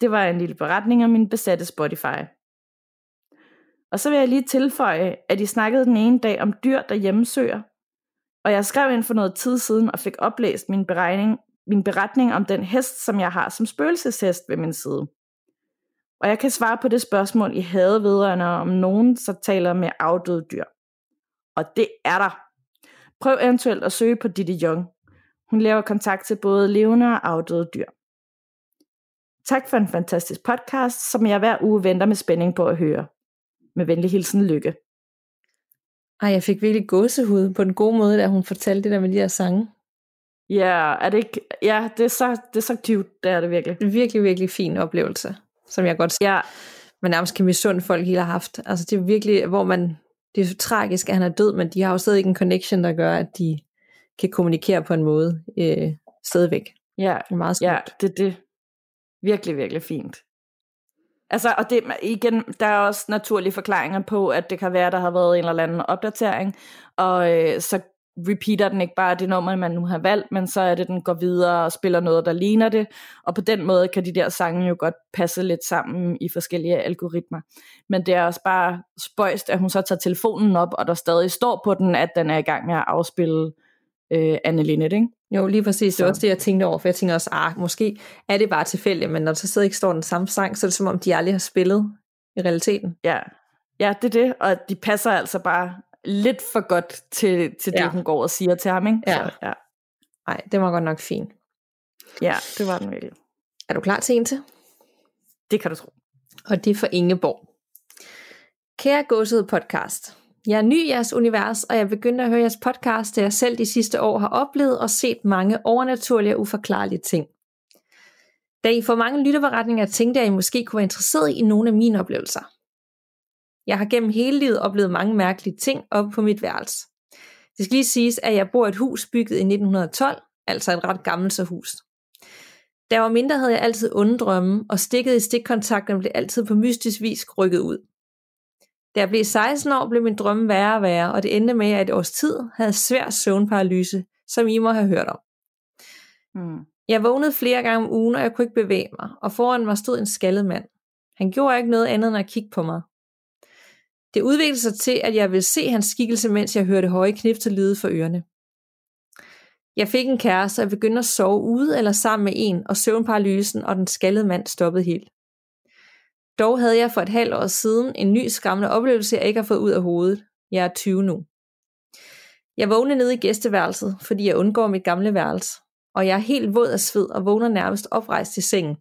Det var en lille beretning om min besatte Spotify. Og så vil jeg lige tilføje, at I snakkede den ene dag om dyr, der hjemmesøger, og jeg skrev ind for noget tid siden og fik oplæst min, beregning, min beretning om den hest, som jeg har som spøgelseshest ved min side. Og jeg kan svare på det spørgsmål, I havde vedrørende, om nogen så taler med afdøde dyr. Og det er der. Prøv eventuelt at søge på Didi Young. Hun laver kontakt til både levende og afdøde dyr. Tak for en fantastisk podcast, som jeg hver uge venter med spænding på at høre. Med venlig hilsen Lykke. Ej, jeg fik virkelig gåsehud på den gode måde, da hun fortalte det der med de her sange. Ja, er det ikke, ja, det er så, det er så cute, det er det virkelig. En virkelig, virkelig fin oplevelse, som jeg godt ja. man nærmest kan misunde folk helt har haft. Altså det er virkelig, hvor man, det er så tragisk, at han er død, men de har jo stadig en connection, der gør, at de kan kommunikere på en måde øh, stadigvæk. Ja, det er meget smukt. ja det er det. Virkelig, virkelig fint. Altså, og det, igen, der er også naturlige forklaringer på, at det kan være, der har været en eller anden opdatering, og øh, så repeater den ikke bare det nummer, man nu har valgt, men så er det, den går videre og spiller noget, der ligner det, og på den måde kan de der sange jo godt passe lidt sammen i forskellige algoritmer. Men det er også bare spøjst, at hun så tager telefonen op, og der stadig står på den, at den er i gang med at afspille øh, Anne Linnet, ikke? Jo, lige præcis. Det var også det, jeg tænkte over, for jeg tænker også, ah, måske er det bare tilfældigt, men når der så stadig ikke står den samme sang, så er det som om, de aldrig har spillet i realiteten. Ja, ja det er det, og de passer altså bare lidt for godt til, til det, Ja. hun går og siger til ham, ikke? Ja. Så, ja. Nej, det var godt nok fint. ja, det var den virkelig. Er du klar til en til? Det kan du tro. Og det er for Ingeborg. Kære gåsede podcast. Jeg er ny i jeres univers, og jeg begyndte at høre jeres podcast, da jeg selv de sidste år har oplevet og set mange overnaturlige og uforklarlige ting. Da I får mange lytterberetninger, tænkte jeg, at I måske kunne være interesseret i nogle af mine oplevelser. Jeg har gennem hele livet oplevet mange mærkelige ting oppe på mit værelse. Det skal lige siges, at jeg bor i et hus bygget i 1912, altså et ret gammelt så hus. Da jeg var mindre, havde jeg altid onde drømme, og stikket i stikkontakterne blev altid på mystisk vis rykket ud. Da jeg blev 16 år, blev min drømme værre og værre, og det endte med, at jeg et års tid havde svær søvnparalyse, som I må have hørt om. Mm. Jeg vågnede flere gange om ugen, og jeg kunne ikke bevæge mig, og foran mig stod en skaldet mand. Han gjorde ikke noget andet end at kigge på mig. Det udviklede sig til, at jeg ville se hans skikkelse, mens jeg hørte høje knifte lyde for ørerne. Jeg fik en kæreste, og jeg begyndte at sove ude eller sammen med en, og søvnparalysen og den skaldede mand stoppede helt. Dog havde jeg for et halvt år siden en ny skræmmende oplevelse, jeg ikke har fået ud af hovedet. Jeg er 20 nu. Jeg vågnede nede i gæsteværelset, fordi jeg undgår mit gamle værelse, og jeg er helt våd af sved og vågner nærmest oprejst i sengen.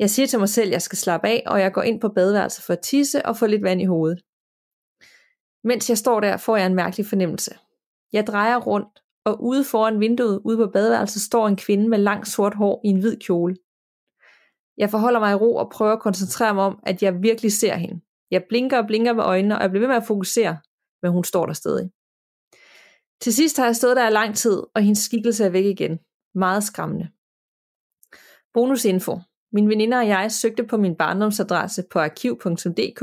Jeg siger til mig selv, at jeg skal slappe af, og jeg går ind på badeværelset for at tisse og få lidt vand i hovedet. Mens jeg står der, får jeg en mærkelig fornemmelse. Jeg drejer rundt, og ude foran vinduet ude på badeværelset står en kvinde med langt sort hår i en hvid kjole. Jeg forholder mig i ro og prøver at koncentrere mig om, at jeg virkelig ser hende. Jeg blinker og blinker med øjnene, og jeg bliver ved med at fokusere, men hun står der stadig. Til sidst har jeg stået der i lang tid, og hendes skikkelse er væk igen. Meget skræmmende. Bonusinfo. Min veninder og jeg søgte på min barndomsadresse på arkiv.dk,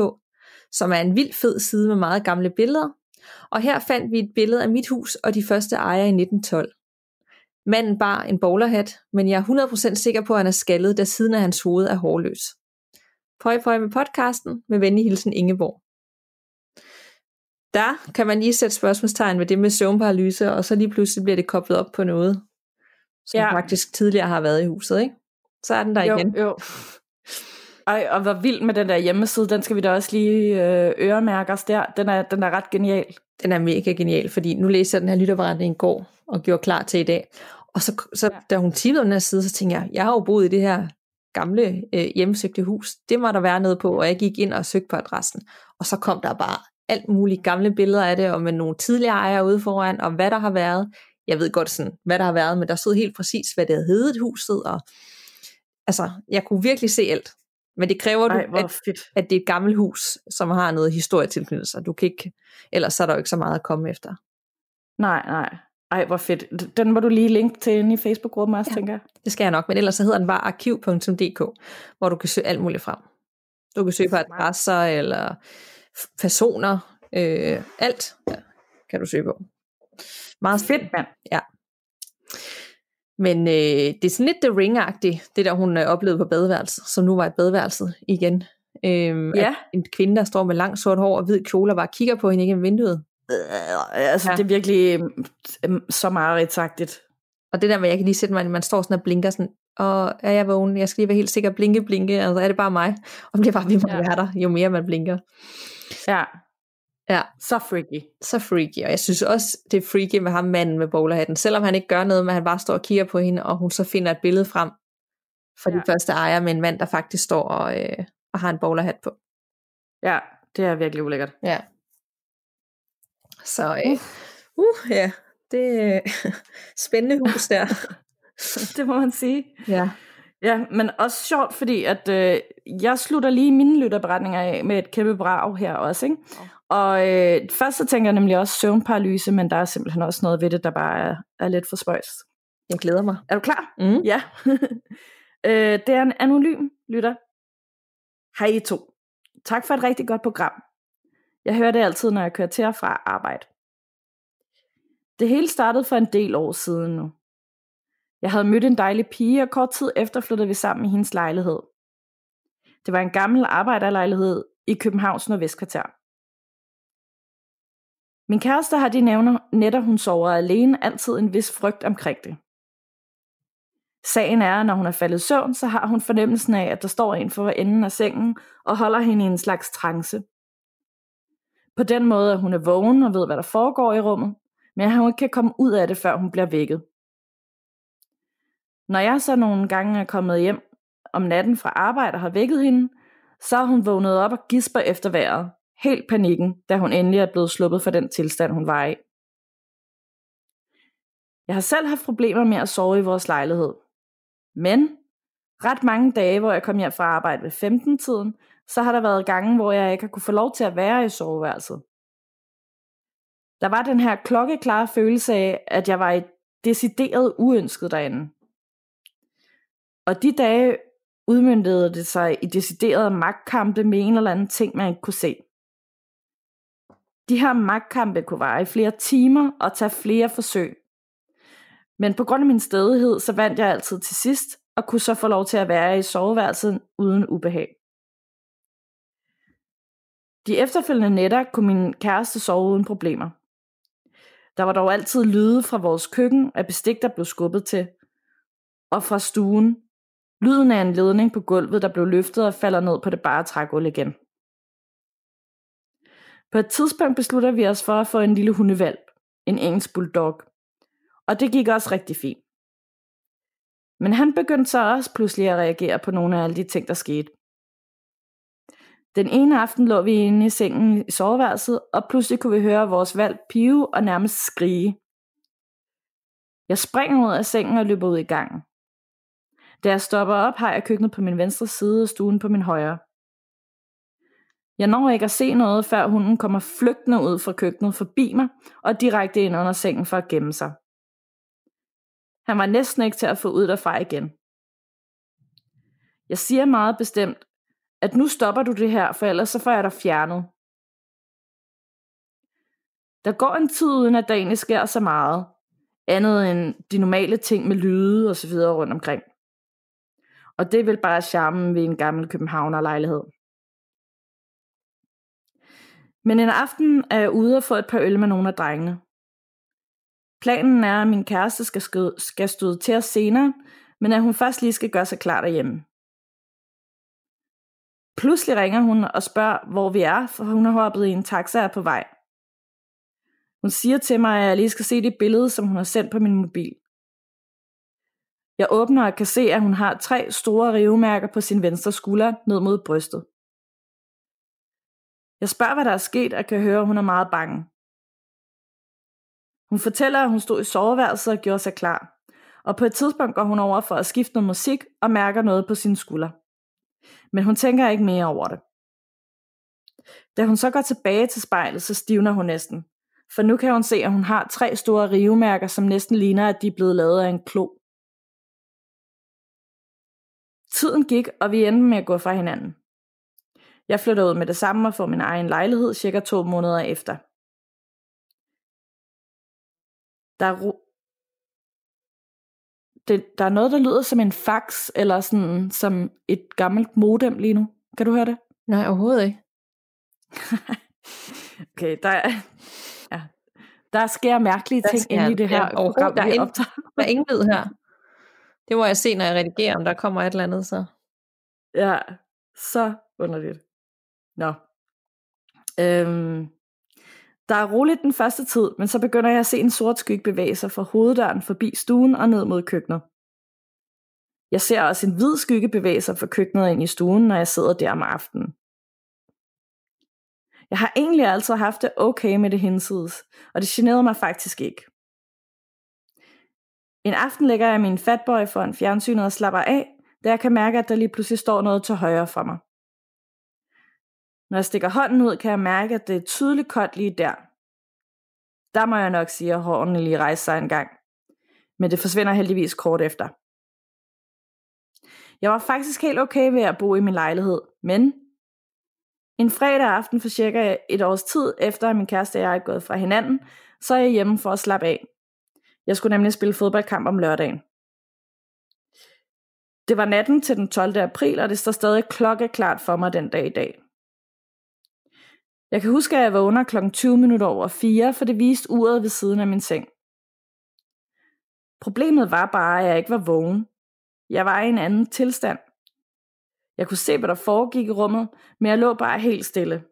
som er en vild fed side med meget gamle billeder, og her fandt vi et billede af mit hus og de første ejere i 1912. Manden bar en bowlerhat, men jeg er 100% sikker på, at han er skaldet, da siden af hans hoved er hårløs. Pøj pøj med podcasten, med venlig hilsen Ingeborg. Der kan man lige sætte spørgsmålstegn ved det med søvnparalyse, og så lige pludselig bliver det koblet op på noget, som Ja. faktisk tidligere har været i huset, ikke? Så er den der igen. Jo, jo. Ej, og hvor vild med den der hjemmeside, den skal vi da også lige øh, øremærke os der. Den er, den er ret genial. Den er mega genial, fordi nu læste jeg den her lytterberetning i går, og gjorde klar til i dag. Og så, så Ja. da hun tippede den her side, så tænkte jeg, jeg har jo boet i det her gamle øh, hjemmesøgte hus. Det må der være noget på, og jeg gik ind og søgte på adressen. Og så kom der bare alt muligt gamle billeder af det, og med nogle tidligere ejere ude foran, og hvad der har været. Jeg ved godt sådan, hvad der har været, men der stod helt præcis, hvad det havde heddet huset, og altså, jeg kunne virkelig se alt. Men det kræver, Ej, du, at, fedt. at det er et gammelt hus, som har noget historie tilknyttet sig. Du kan ikke, ellers så er der jo ikke så meget at komme efter. Nej, nej. Ej, hvor fedt. Den må du lige linke til inde i Facebook-gruppen også, ja. Ja. tænker jeg. Det skal jeg nok, men ellers så hedder den bare arkiv.dk, hvor du kan søge alt muligt frem. Du kan søge på adresser eller personer, øh, alt ja, kan du søge på. Meget Fedt, mand. Men øh, det er sådan lidt The Ring-agtigt, det der hun øh, oplevede på badeværelset, som nu var et badeværelset igen. Øhm, Ja. En kvinde, der står med langt sort hår og hvid kjole, og bare kigger på hende igennem vinduet. Øh, altså, ja. Det er virkelig øh, så meget sagt. Og det der med, jeg kan lige sætte mig, at man står sådan og blinker sådan, og er jeg vågen? Jeg skal lige være helt sikker, blinke, blinke, altså er det bare mig? Og man bliver bare ved med at være der, jo mere man blinker. Ja. Ja. Så freaky. Så freaky, og jeg synes også, det er freaky med ham manden med bowlerhatten, selvom han ikke gør noget, men han bare står og kigger på hende, og hun så finder et billede frem for ja. De første ejere med en mand, der faktisk står og, øh, og har en bowlerhat på. Ja, det er virkelig ulækkert. Ja. Så, øh, uh, ja, det er *laughs* spændende hus der. *laughs* det må man sige. ja. Ja, men også sjovt, fordi at øh, jeg slutter lige mine lytterberetninger af med et kæmpe brag her også, ikke? Og øh, først så tænker jeg nemlig også søvnparalyse, men der er simpelthen også noget ved det, der bare er, er lidt for spøjs. Jeg glæder mig. Er du klar? Mm. Ja. *laughs* øh, det er en anonym lytter. Hej I to. Tak for et rigtig godt program. Jeg hører det altid, når jeg kører til og fra arbejde. Det hele startede for en del år siden nu. Jeg havde mødt en dejlig pige, og kort tid efter flyttede vi sammen i hendes lejlighed. Det var en gammel arbejderlejlighed i Københavns Nordvestkvarter. Min kæreste har de nævner, netter hun sover alene, altid en vis frygt omkring det. Sagen er, at når hun er faldet i søvn, så har hun fornemmelsen af, at der står en for enden af sengen og holder hende i en slags trance. På den måde, at hun er vågen og ved, hvad der foregår i rummet, men at hun ikke kan komme ud af det, før hun bliver vækket. Når jeg så nogle gange er kommet hjem om natten fra arbejde og har vækket hende, så er hun vågnet op og gisper efter vejret. Helt panikken, da hun endelig er blevet sluppet fra den tilstand, hun var i. Jeg har selv haft problemer med at sove i vores lejlighed. Men ret mange dage, hvor jeg kom hjem fra arbejde ved 15-tiden, så har der været gange, hvor jeg ikke har kunne få lov til at være i soveværelset. Der var den her klokkeklare følelse af, at jeg var i decideret uønsket derinde. Og de dage udmyndtede det sig i deciderede magtkampe med en eller anden ting, man ikke kunne se. De her magtkampe kunne vare i flere timer og tage flere forsøg. Men på grund af min stedighed, så vandt jeg altid til sidst, og kunne så få lov til at være i soveværelset uden ubehag. De efterfølgende nætter kunne min kæreste sove uden problemer. Der var dog altid lyde fra vores køkken at bestik, der blev skubbet til, og fra stuen. Lyden af en ledning på gulvet, der blev løftet og falder ned på det bare trægulv igen. På et tidspunkt beslutter vi os for at få en lille hundevalp, en engelsk bulldog. Og det gik også rigtig fint. Men han begyndte så også pludselig at reagere på nogle af alle de ting, der skete. Den ene aften lå vi inde i sengen i soveværelset, og pludselig kunne vi høre vores valg pive og nærmest skrige. Jeg springer ud af sengen og løber ud i gangen. Da jeg stopper op, har jeg køkkenet på min venstre side og stuen på min højre. Jeg når ikke at se noget, før hunden kommer flygtende ud fra køkkenet forbi mig og direkte ind under sengen for at gemme sig. Han var næsten ikke til at få ud derfra igen. Jeg siger meget bestemt, at nu stopper du det her, for ellers så får jeg dig fjernet. Der går en tid uden, at der egentlig sker så meget, andet end de normale ting med lyde og så videre rundt omkring. Og det er vel bare charmen ved en gammel Københavner lejlighed. Men en aften er jeg ude og få et par øl med nogle af drengene. Planen er, at min kæreste skal, skød, skal støde til os senere, men at hun først lige skal gøre sig klar derhjemme. Pludselig ringer hun og spørger, hvor vi er, for hun har hoppet i en taxa er på vej. Hun siger til mig, at jeg lige skal se det billede, som hun har sendt på min mobil. Jeg åbner og kan se, at hun har tre store rivemærker på sin venstre skulder ned mod brystet. Jeg spørger, hvad der er sket, og kan høre, at hun er meget bange. Hun fortæller, at hun stod i soveværelset og gjorde sig klar. Og på et tidspunkt går hun over for at skifte noget musik og mærker noget på sin skulder. Men hun tænker ikke mere over det. Da hun så går tilbage til spejlet, så stivner hun næsten. For nu kan hun se, at hun har tre store rivemærker, som næsten ligner, at de er blevet lavet af en klo. Tiden gik, og vi endte med at gå fra hinanden. Jeg flytter ud med det samme og får min egen lejlighed cirka to måneder efter. Der er, ro- det, der er noget, der lyder som en fax, eller sådan som et gammelt modem lige nu. Kan du høre det? Nej, overhovedet ikke. *laughs* okay, der er, ja, der sker mærkelige der ting sker, inde i det her ja, program, der er, ingen, der er ingen lyd her. *laughs* Det må jeg se, når jeg redigerer, om der kommer et eller andet, så. Ja, så underligt. Nå. Øhm, der er roligt den første tid, men så begynder jeg at se en sort skygge bevæge sig fra hoveddøren forbi stuen og ned mod køkkenet. Jeg ser også en hvid skygge bevæge sig fra køkkenet ind i stuen, når jeg sidder der om aftenen. Jeg har egentlig altid haft det okay med det hinsides, og det generede mig faktisk ikke. En aften lægger jeg min fatboy foran fjernsynet og slapper af, da jeg kan mærke, at der lige pludselig står noget til højre for mig. Når jeg stikker hånden ud, kan jeg mærke, at det er tydeligt koldt lige der. Der må jeg nok sige, at hårene lige rejser sig en gang. Men det forsvinder heldigvis kort efter. Jeg var faktisk helt okay ved at bo i min lejlighed, men en fredag aften for cirka et års tid efter, at min kæreste og jeg er gået fra hinanden, så er jeg hjemme for at slappe af. Jeg skulle nemlig spille fodboldkamp om lørdagen. Det var natten til den 12. april, og det står stadig klokkeklart for mig den dag i dag. Jeg kan huske, at jeg vågner kl. 20 minutter over 4, for det viste uret ved siden af min seng. Problemet var bare, at jeg ikke var vågen. Jeg var i en anden tilstand. Jeg kunne se, hvad der foregik i rummet, men jeg lå bare helt stille.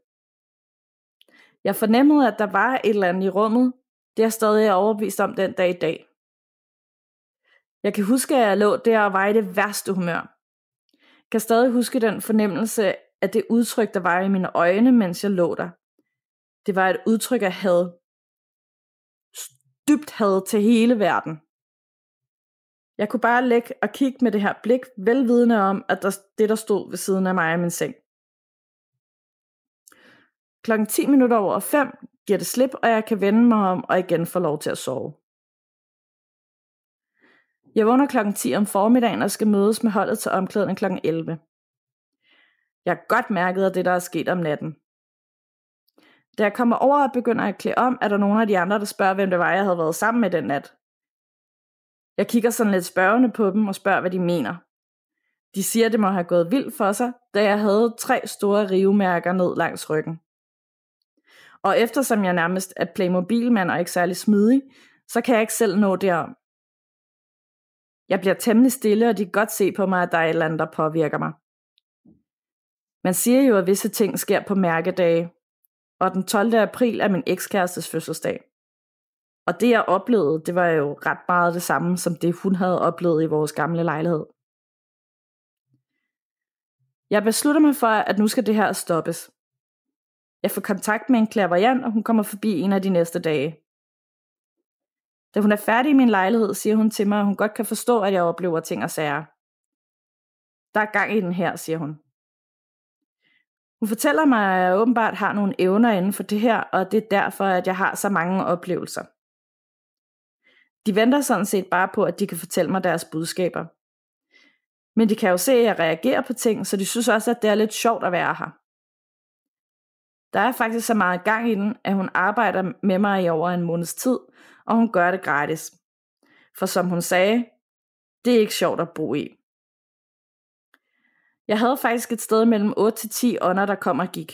Jeg fornemmede, at der var et eller andet i rummet. Det er jeg stadig overbevist om den dag i dag. Jeg kan huske, at jeg lå der og var i det værste humør. Jeg kan stadig huske den fornemmelse af det udtryk, der var i mine øjne, mens jeg lå der. Det var et udtryk af had. Dybt had til hele verden. Jeg kunne bare lægge og kigge med det her blik, velvidende om, at der, det der stod ved siden af mig i min seng. Klokken 10 minutter over 5 giver det slip, og jeg kan vende mig om og igen få lov til at sove. Jeg vågner klokken 10 om formiddagen og skal mødes med holdet til omklædning klokken 11. Jeg har godt mærket af det, der er sket om natten. Da jeg kommer over og begynder at klæde om, er der nogle af de andre, der spørger, hvem det var, jeg havde været sammen med den nat. Jeg kigger sådan lidt spørgende på dem og spørger, hvad de mener. De siger, det må have gået vildt for sig, da jeg havde tre store rivemærker ned langs ryggen. Og eftersom jeg nærmest er playmobilmand og ikke særlig smidig, så kan jeg ikke selv nå derom. Jeg bliver temmelig stille, og de kan godt se på mig, at der er et eller andet, der påvirker mig. Man siger jo, at visse ting sker på mærkedage, og den 12. april er min ekskærestes fødselsdag. Og det jeg oplevede, det var jo ret meget det samme, som det hun havde oplevet i vores gamle lejlighed. Jeg beslutter mig for, at nu skal det her stoppes. Jeg får kontakt med en klaverjant, og hun kommer forbi en af de næste dage. Da hun er færdig i min lejlighed, siger hun til mig, at hun godt kan forstå, at jeg oplever ting og sager. Der er gang i den her, siger hun. Hun fortæller mig, at jeg åbenbart har nogle evner inden for det her, og det er derfor, at jeg har så mange oplevelser. De venter sådan set bare på, at de kan fortælle mig deres budskaber. Men de kan jo se, at jeg reagerer på ting, så de synes også, at det er lidt sjovt at være her. Der er faktisk så meget gang i den, at hun arbejder med mig i over en måneds tid, og hun gør det gratis. For som hun sagde, det er ikke sjovt at bo i. Jeg havde faktisk et sted mellem 8 til 10 ånder, der kom og gik.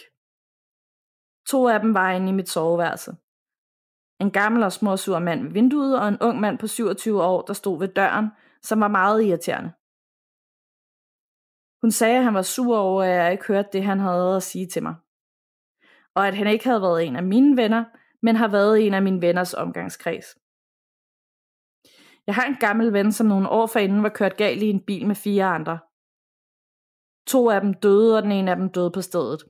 To af dem var inde i mit soveværelse. En gammel og småsur mand ved vinduet, og en ung mand på 27 år, der stod ved døren, som var meget irriterende. Hun sagde, at han var sur over, at jeg ikke hørte det, han havde at sige til mig. Og at han ikke havde været en af mine venner, men har været en af mine venners omgangskreds. Jeg har en gammel ven, som nogle år forinden var kørt galt i en bil med fire andre. To af dem døde, og den ene af dem døde på stedet.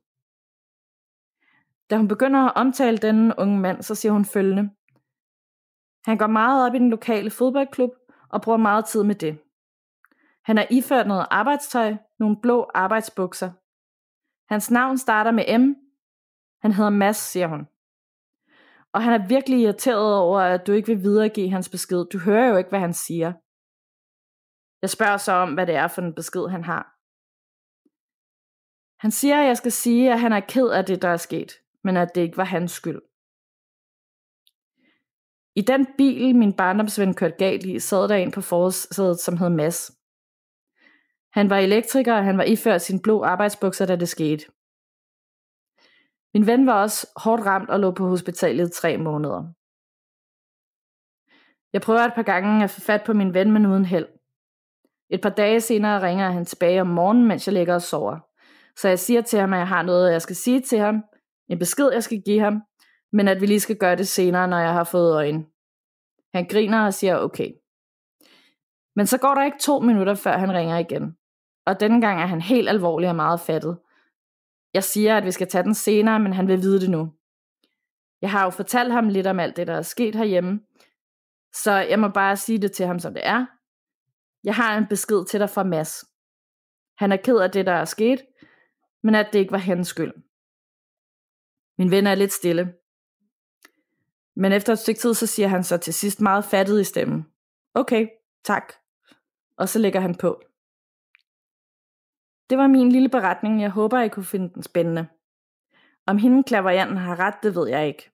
Da hun begynder at omtale denne unge mand, så siger hun følgende. Han går meget op i den lokale fodboldklub og bruger meget tid med det. Han er iført noget arbejdstøj, nogle blå arbejdsbukser. Hans navn starter med M. Han hedder Mads, siger hun. Og han er virkelig irriteret over, at du ikke vil videregive hans besked. Du hører jo ikke, hvad han siger. Jeg spørger så om, hvad det er for en besked, han har. Han siger, at jeg skal sige, at han er ked af det, der er sket, men at det ikke var hans skyld. I den bil, min barndomsven kørte galt i, sad der en på forsædet, som hed Mads. Han var elektriker, og han var iført sin blå arbejdsbukser, da det skete. Min ven var også hårdt ramt og lå på hospitalet i tre måneder. Jeg prøver et par gange at få fat på min ven, men uden held. Et par dage senere ringer han tilbage om morgenen, mens jeg ligger og sover. Så jeg siger til ham, at jeg har noget, jeg skal sige til ham, en besked, jeg skal give ham, men at vi lige skal gøre det senere, når jeg har fået øjne. Han griner og siger okay. Men så går der ikke to minutter, før han ringer igen. Og denne gang er han helt alvorlig og meget fattet. Jeg siger, at vi skal tage den senere, men han vil vide det nu. Jeg har jo fortalt ham lidt om alt det, der er sket herhjemme, så jeg må bare sige det til ham, som det er. Jeg har en besked til dig fra Mads. Han er ked af det, der er sket, men at det ikke var hans skyld. Min ven er lidt stille. Men efter et stykke tid, så siger han så til sidst meget fattet i stemmen. Okay, tak. Og så lægger han på. Det var min lille beretning. Jeg håber, I kunne finde den spændende. Om hende klaverjanten har ret, det ved jeg ikke.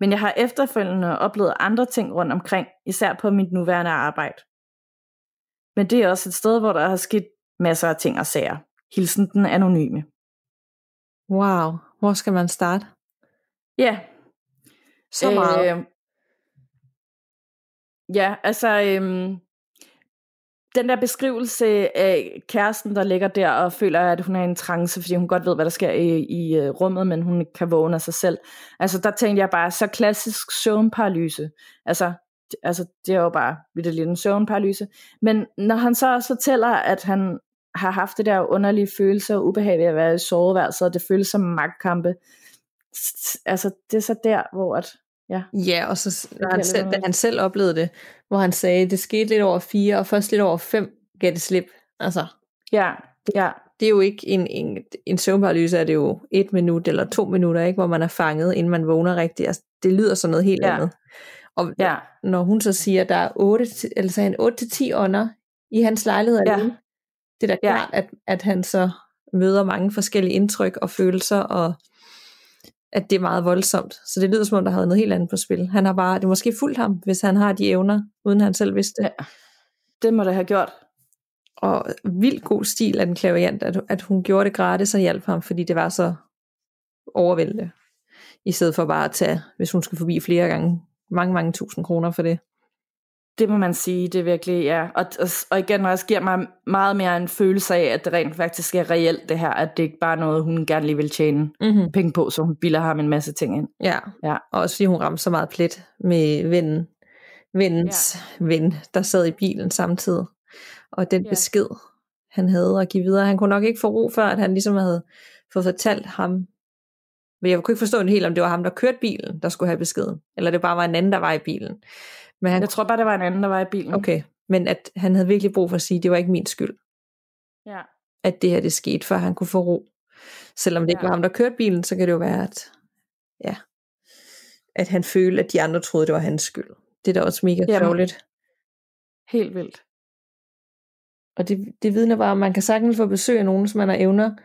Men jeg har efterfølgende oplevet andre ting rundt omkring, især på mit nuværende arbejde. Men det er også et sted, hvor der har sket masser af ting og sager. Hilsen den anonyme. Wow, hvor skal man starte? Ja. Så meget. Øh, ja, altså, øhm, den der beskrivelse af kæresten, der ligger der og føler, at hun er i en trance, fordi hun godt ved, hvad der sker i, i øh, rummet, men hun kan vågne af sig selv. Altså, der tænkte jeg bare, så klassisk søvnparalyse. Altså, altså, det er jo bare lidt en søvnparalyse. Men når han så også fortæller, at han har haft det der underlige følelse og ubehag ved at være i soveværelset, og det føles som magtkampe, altså, det er så der, hvor at, Ja, ja og så når han selv, da han selv oplevede det, hvor han sagde, det skete lidt over fire, og først lidt over fem gav det slip. Altså, ja, ja. Det er jo ikke en, en, en søvnparalyse, er det jo et minut eller to minutter, ikke, hvor man er fanget, inden man vågner rigtigt. Altså, det lyder som noget helt ja. andet. Og ja. når hun så siger, at der er 8, eller så 8-10 ånder i hans lejlighed ja. alene, det er da klart, ja. at, at han så møder mange forskellige indtryk og følelser, og at det er meget voldsomt. Så det lyder som om, der havde noget helt andet på spil. Han har bare, det måske fulgt ham, hvis han har de evner, uden han selv vidste det. Ja, det må det have gjort. Og vildt god stil af den klaviant, at, at hun gjorde det gratis og hjalp ham, fordi det var så overvældende. I stedet for bare at tage, hvis hun skulle forbi flere gange, mange, mange tusind kroner for det. Det må man sige, det er virkelig, ja. Og, og, og igen også giver mig meget mere en følelse af, at det rent faktisk er reelt det her, at det ikke bare er noget, hun gerne lige vil tjene mm-hmm. penge på, så hun bilder ham en masse ting ind. Ja, ja. og også fordi hun ramte så meget plet med vennen, vennens ja. ven, der sad i bilen samtidig. Og den ja. besked, han havde at give videre, han kunne nok ikke få ro før, at han ligesom havde fået fortalt ham, men jeg kunne ikke forstå helt, om det var ham, der kørte bilen, der skulle have beskeden, eller det bare var en anden, der var i bilen. Men han, jeg tror bare, det var en anden, der var i bilen. Okay, men at han havde virkelig brug for at sige, at det var ikke min skyld. Ja. At det her det skete, før han kunne få ro. Selvom det ja. ikke var ham, der kørte bilen, så kan det jo være, at, ja, at han følte, at de andre troede, det var hans skyld. Det er da også mega sjovligt. Helt vildt. Og det, det vidner bare, at man kan sagtens få besøg af nogen, som man har evner,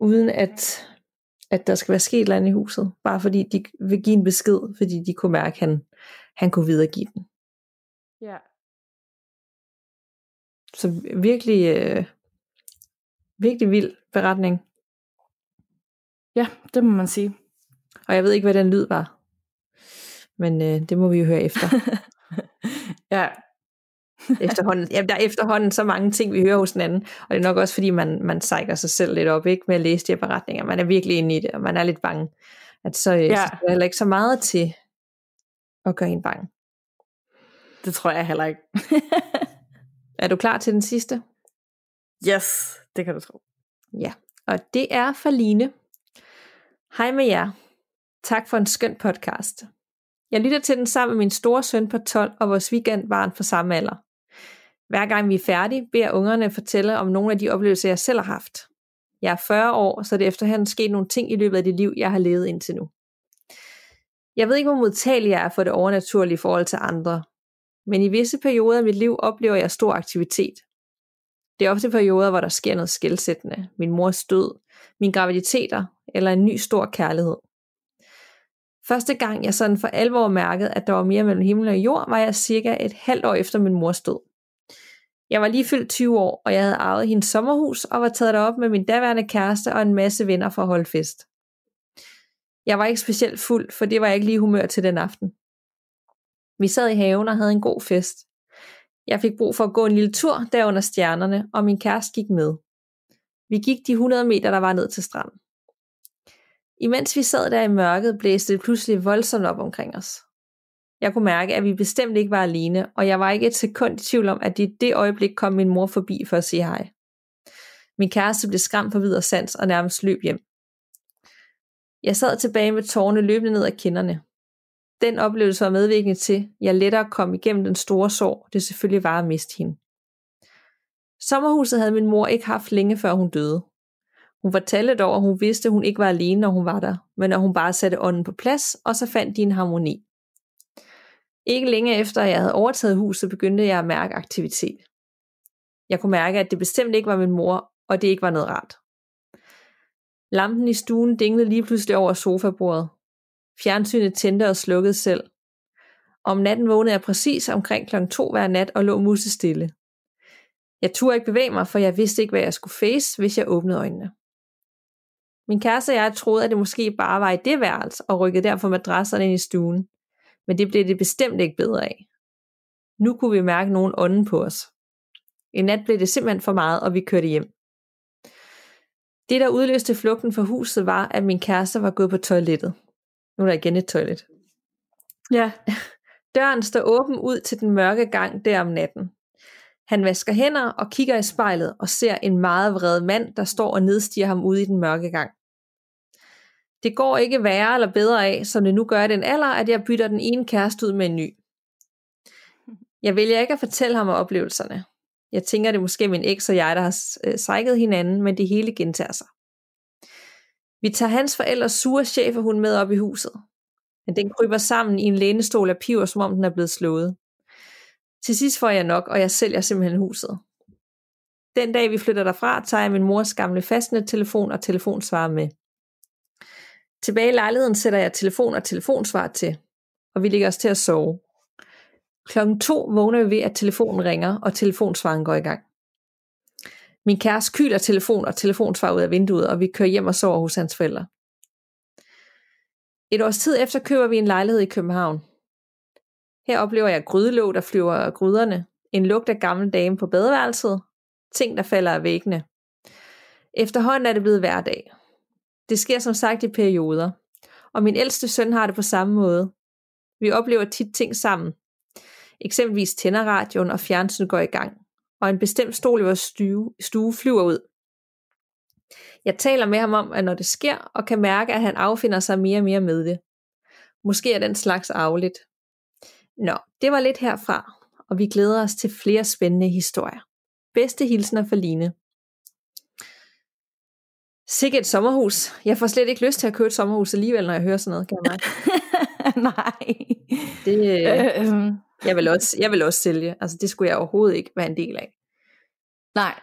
uden at, at der skal være sket noget i huset. Bare fordi de vil give en besked, fordi de kunne mærke, at han, han kunne videregive den. Ja. Så virkelig, øh, virkelig vild beretning. Ja, det må man sige. Og jeg ved ikke, hvad den lyd var. Men øh, det må vi jo høre efter. *laughs* ja. efterhånden, jamen, der er efterhånden så mange ting, vi hører hos hinanden. Og det er nok også, fordi man, man sejker sig selv lidt op ikke med at læse de her beretninger. Man er virkelig inde i det, og man er lidt bange. At så, øh, ja. så er der ikke så meget til og gøre en bange. Det tror jeg heller ikke. *laughs* er du klar til den sidste? Yes, det kan du tro. Ja, og det er for Line. Hej med jer. Tak for en skøn podcast. Jeg lytter til den sammen med min store søn på 12 og vores weekendbarn for samme alder. Hver gang vi er færdige, beder ungerne fortælle om nogle af de oplevelser, jeg selv har haft. Jeg er 40 år, så det er efterhånden sket nogle ting i løbet af det liv, jeg har levet indtil nu. Jeg ved ikke, hvor modtagelig jeg er for det overnaturlige i forhold til andre, men i visse perioder af mit liv oplever jeg stor aktivitet. Det er ofte perioder, hvor der sker noget skældsættende. Min mors død, min graviditeter eller en ny stor kærlighed. Første gang jeg sådan for alvor mærkede, at der var mere mellem himmel og jord, var jeg cirka et halvt år efter min mors død. Jeg var lige fyldt 20 år, og jeg havde arvet hendes sommerhus og var taget derop med min daværende kæreste og en masse venner for at holde fest. Jeg var ikke specielt fuld, for det var jeg ikke lige humør til den aften. Vi sad i haven og havde en god fest. Jeg fik brug for at gå en lille tur der under stjernerne, og min kæreste gik med. Vi gik de 100 meter, der var ned til stranden. Imens vi sad der i mørket, blæste det pludselig voldsomt op omkring os. Jeg kunne mærke, at vi bestemt ikke var alene, og jeg var ikke et sekund i tvivl om, at i det øjeblik kom min mor forbi for at sige hej. Min kæreste blev skræmt for videre sans og nærmest løb hjem. Jeg sad tilbage med tårne løbende ned ad kinderne. Den oplevelse var medvirkende til, at jeg lettere kom igennem den store sorg, det selvfølgelig var at miste hende. Sommerhuset havde min mor ikke haft længe før hun døde. Hun fortalte dog, at hun vidste, at hun ikke var alene, når hun var der, men at hun bare satte ånden på plads, og så fandt de en harmoni. Ikke længe efter, at jeg havde overtaget huset, begyndte jeg at mærke aktivitet. Jeg kunne mærke, at det bestemt ikke var min mor, og det ikke var noget rart. Lampen i stuen dinglede lige pludselig over sofabordet. Fjernsynet tændte og slukkede selv. Om natten vågnede jeg præcis omkring kl. 2 hver nat og lå musestille. Jeg turde ikke bevæge mig, for jeg vidste ikke, hvad jeg skulle face, hvis jeg åbnede øjnene. Min kæreste og jeg troede, at det måske bare var i det værelse, og rykkede derfor madrasserne ind i stuen. Men det blev det bestemt ikke bedre af. Nu kunne vi mærke nogen ånden på os. En nat blev det simpelthen for meget, og vi kørte hjem. Det, der udløste flugten fra huset, var, at min kæreste var gået på toilettet. Nu er der igen et toilet. Ja. *laughs* Døren står åben ud til den mørke gang der om natten. Han vasker hænder og kigger i spejlet og ser en meget vred mand, der står og nedstiger ham ude i den mørke gang. Det går ikke værre eller bedre af, som det nu gør i den alder, at jeg bytter den ene kæreste ud med en ny. Jeg vælger ikke at fortælle ham om oplevelserne. Jeg tænker, det er måske min eks og jeg, der har øh, sejket hinanden, men det hele gentager sig. Vi tager hans forældres sure cheferhund med op i huset. Men den kryber sammen i en lænestol af piver, som om den er blevet slået. Til sidst får jeg nok, og jeg sælger simpelthen huset. Den dag vi flytter derfra, tager jeg min mors gamle telefon og telefonsvarer med. Tilbage i lejligheden sætter jeg telefon og telefonsvar til, og vi ligger os til at sove. Klokken to vågner vi ved, at telefonen ringer, og telefonsvaren går i gang. Min kæreste kyler telefon og telefonsvar ud af vinduet, og vi kører hjem og sover hos hans forældre. Et års tid efter køber vi en lejlighed i København. Her oplever jeg grydelåg, der flyver af gryderne, en lugt af gamle dame på badeværelset, ting, der falder af væggene. Efterhånden er det blevet hverdag. Det sker som sagt i perioder, og min ældste søn har det på samme måde. Vi oplever tit ting sammen. Eksempelvis tænder radioen, og fjernsynet går i gang, og en bestemt stol i vores stue, stue flyver ud. Jeg taler med ham om, at når det sker, og kan mærke, at han affinder sig mere og mere med det. Måske er den slags arveligt. Nå, det var lidt herfra, og vi glæder os til flere spændende historier. Bedste hilsner for Line. Sikke et sommerhus. Jeg får slet ikke lyst til at købe et sommerhus alligevel, når jeg hører sådan noget, kan jeg *laughs* Nej. Det, øh, øhm. Jeg, vil også, jeg vil også sælge. Altså, det skulle jeg overhovedet ikke være en del af. Nej.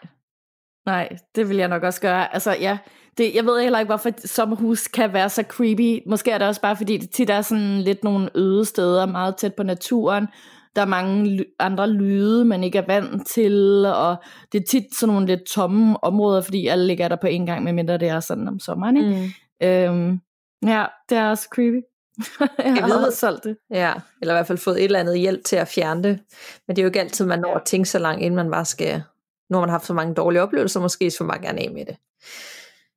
Nej, det vil jeg nok også gøre. Altså, ja, det, jeg ved heller ikke, hvorfor sommerhus kan være så creepy. Måske er det også bare, fordi det tit er sådan lidt nogle øde steder, meget tæt på naturen. Der er mange andre lyde, man ikke er vant til, og det er tit sådan nogle lidt tomme områder, fordi alle ligger der på en gang, medmindre det er sådan om sommeren. Ikke? Mm. Øhm, ja, det er også creepy. Jeg, jeg ved, solgt det. Ja, eller i hvert fald fået et eller andet hjælp til at fjerne det. Men det er jo ikke altid, man når at tænke så langt, inden man bare skal, når man har haft så mange dårlige oplevelser, måske så man gerne af med det.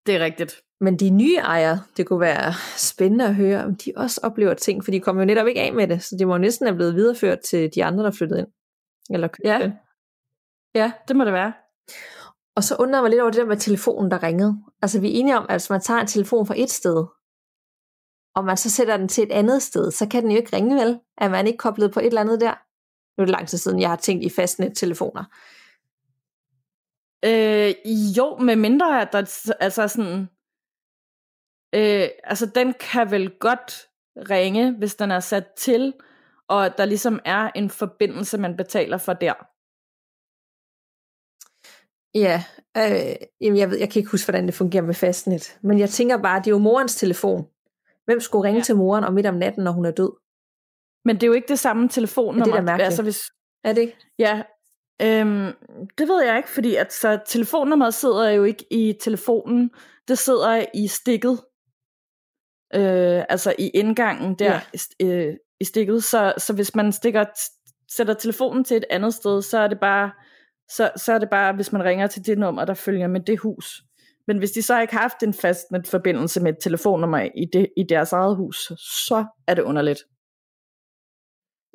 Det er rigtigt. Men de nye ejere, det kunne være spændende at høre, om de også oplever ting, for de kommer jo netop ikke af med det, så det må næsten have blevet videreført til de andre, der flyttede ind. Eller ja. Det. ja, det må det være. Og så undrer jeg mig lidt over det der med telefonen, der ringede. Altså vi er enige om, at hvis man tager en telefon fra et sted, og man så sætter den til et andet sted, så kan den jo ikke ringe vel? Er man ikke koblet på et eller andet der? Nu er det lang tid siden, jeg har tænkt i fastnet-telefoner. Øh, jo, med mindre at der altså sådan, øh, altså den kan vel godt ringe, hvis den er sat til, og der ligesom er en forbindelse, man betaler for der. Ja, øh, jamen jeg, ved, jeg kan ikke huske, hvordan det fungerer med fastnet, men jeg tænker bare, det er jo morens telefon. Hvem skulle ringe ja. til moren om midt om natten, når hun er død? Men det er jo ikke det samme telefonnummer. det er da. Altså, hvis, er det ikke? Ja, øhm, det ved jeg ikke, fordi at, så telefonnummeret sidder jo ikke i telefonen, det sidder i stikket. Øh, altså i indgangen der ja. øh, i stikket. Så, så hvis man stikker, sætter telefonen til et andet sted, så er det bare så, så er det bare, hvis man ringer til det nummer, der følger med det hus. Men hvis de så ikke har haft en fast forbindelse med et telefonnummer i, det, i deres eget hus, så er det underligt.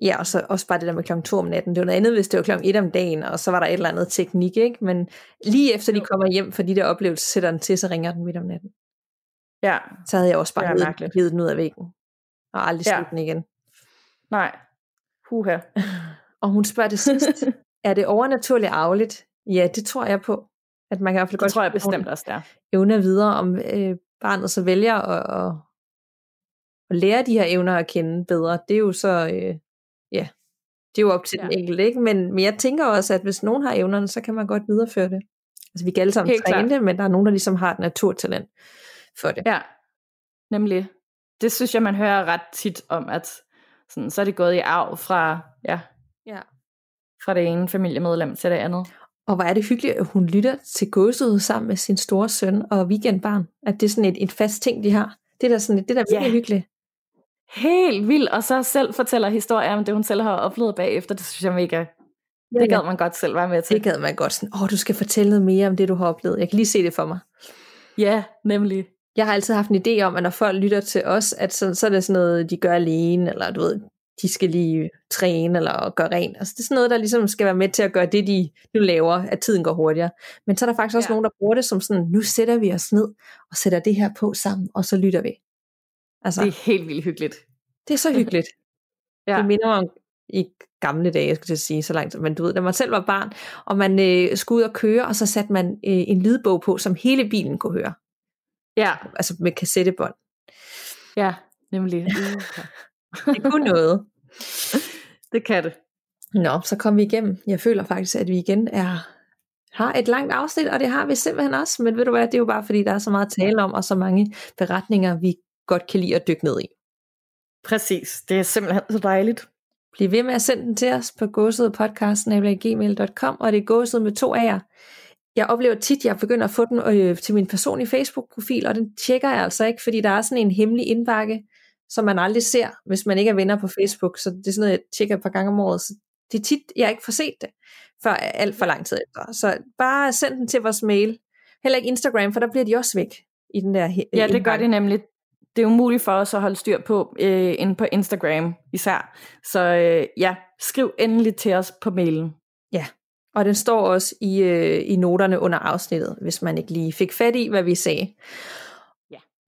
Ja, og så også bare det der med klokken 2 om natten. Det var noget andet, hvis det var klokken 1 om dagen, og så var der et eller andet teknik, ikke? Men lige efter de kommer hjem for de der oplevelser, sætter den til, så ringer den midt om natten. Ja. Så havde jeg også bare ja, givet den ud af væggen. Og aldrig ja. den igen. Nej. Huha. og hun spørger det sidst. *laughs* er det overnaturligt arveligt? Ja, det tror jeg på. At man kan i hvert fald det godt tror jeg bestemt også, der. Evner videre, om øh, barnet så vælger at, at, at lære de her evner at kende bedre. Det er jo så, øh, ja, det er jo op til ja. den enkelte, ikke? Men, men jeg tænker også, at hvis nogen har evnerne, så kan man godt videreføre det. Altså vi kan alle sammen Helt træne det, men der er nogen, der ligesom har et naturtalent for det. Ja, nemlig. Det synes jeg, man hører ret tit om, at sådan, så er det gået i arv fra, ja, ja. fra det ene familiemedlem til det andet. Og hvor er det hyggeligt, at hun lytter til gåsud sammen med sin store søn og weekendbarn. At det er sådan et, et fast ting, de har. Det er da sådan, det er da virkelig ja. hyggeligt. Helt vildt, og så selv fortæller historier om det, hun selv har oplevet bagefter. Det synes jeg mega, det gad man godt selv være med til. Det gad man godt. Sådan, åh, du skal fortælle noget mere om det, du har oplevet. Jeg kan lige se det for mig. Ja, nemlig. Jeg har altid haft en idé om, at når folk lytter til os, at så, så er det sådan noget, de gør alene, eller du ved, de skal lige træne eller gøre rent. Altså, det er sådan noget, der ligesom skal være med til at gøre det, de nu laver, at tiden går hurtigere. Men så er der faktisk også ja. nogen, der bruger det som sådan, nu sætter vi os ned og sætter det her på sammen, og så lytter vi. Altså, det er helt vildt hyggeligt. Det er så hyggeligt. *laughs* ja. Det minder om i gamle dage, jeg skulle til at sige så langt, men du ved, da man selv var barn, og man øh, skulle ud og køre, og så satte man øh, en lydbog på, som hele bilen kunne høre. Ja. Altså med kassettebånd. Ja, nemlig. Det kunne noget. *laughs* Det kan det. Nå, så kom vi igennem. Jeg føler faktisk, at vi igen er har et langt afsnit, og det har vi simpelthen også. Men ved du hvad, det er jo bare fordi, der er så meget at tale om, og så mange beretninger, vi godt kan lide at dykke ned i. Præcis, det er simpelthen så dejligt. Bliv ved med at sende den til os på gåsedepodcast.gmail.com, og det er gåsed med to A'er. Jeg oplever tit, at jeg begynder at få den øh, til min personlige Facebook-profil, og den tjekker jeg altså ikke, fordi der er sådan en hemmelig indbakke, som man aldrig ser, hvis man ikke er venner på Facebook. Så det er sådan noget, jeg tjekker et par gange om året. Så det er tit, jeg ikke får set det, før alt for lang tid efter. Så bare send den til vores mail. Heller ikke Instagram, for der bliver de også væk i den der Ja, det gør det nemlig. Det er umuligt for os at holde styr på øh, inde på Instagram især. Så øh, ja, skriv endelig til os på mailen. Ja, og den står også i, øh, i noterne under afsnittet, hvis man ikke lige fik fat i, hvad vi sagde.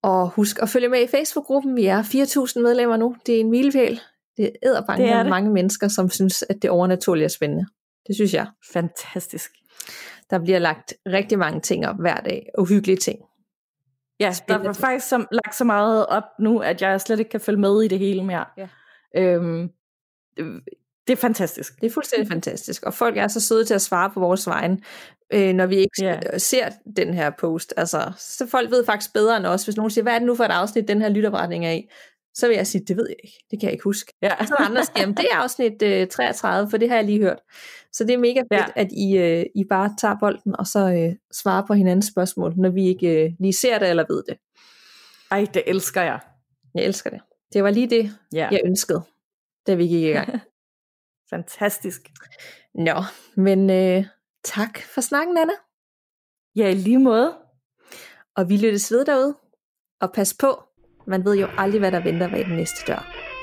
Og husk at følge med i Facebook-gruppen. Vi er 4.000 medlemmer nu. Det er en milepæl. Det er det er mange mennesker, som synes, at det overnaturlige er spændende. Det synes jeg. Fantastisk. Der bliver lagt rigtig mange ting op hver dag. Uhyggelige ting. Ja, spændende. der er faktisk som, lagt så meget op nu, at jeg slet ikke kan følge med i det hele mere. Ja. Øhm, det er fantastisk. Det er fuldstændig fantastisk. Og folk er så søde til at svare på vores vejen, øh, når vi ikke yeah. ser den her post. Altså, så folk ved faktisk bedre end os. Hvis nogen siger, hvad er det nu for et afsnit, den her lytopretning er i? Så vil jeg sige, det ved jeg ikke. Det kan jeg ikke huske. Ja. Så andre siger, det er afsnit øh, 33, for det har jeg lige hørt. Så det er mega fedt, ja. at I, øh, I bare tager bolden, og så øh, svarer på hinandens spørgsmål, når vi ikke øh, lige ser det eller ved det. Ej, det elsker jeg. Jeg elsker det. Det var lige det, ja. jeg ønskede, da vi gik i gang. *laughs* Fantastisk. Nå, men øh, tak for snakken, Anna. Ja, i lige måde. Og vi lyttes ved derude. Og pas på, man ved jo aldrig, hvad der venter ved den næste dør.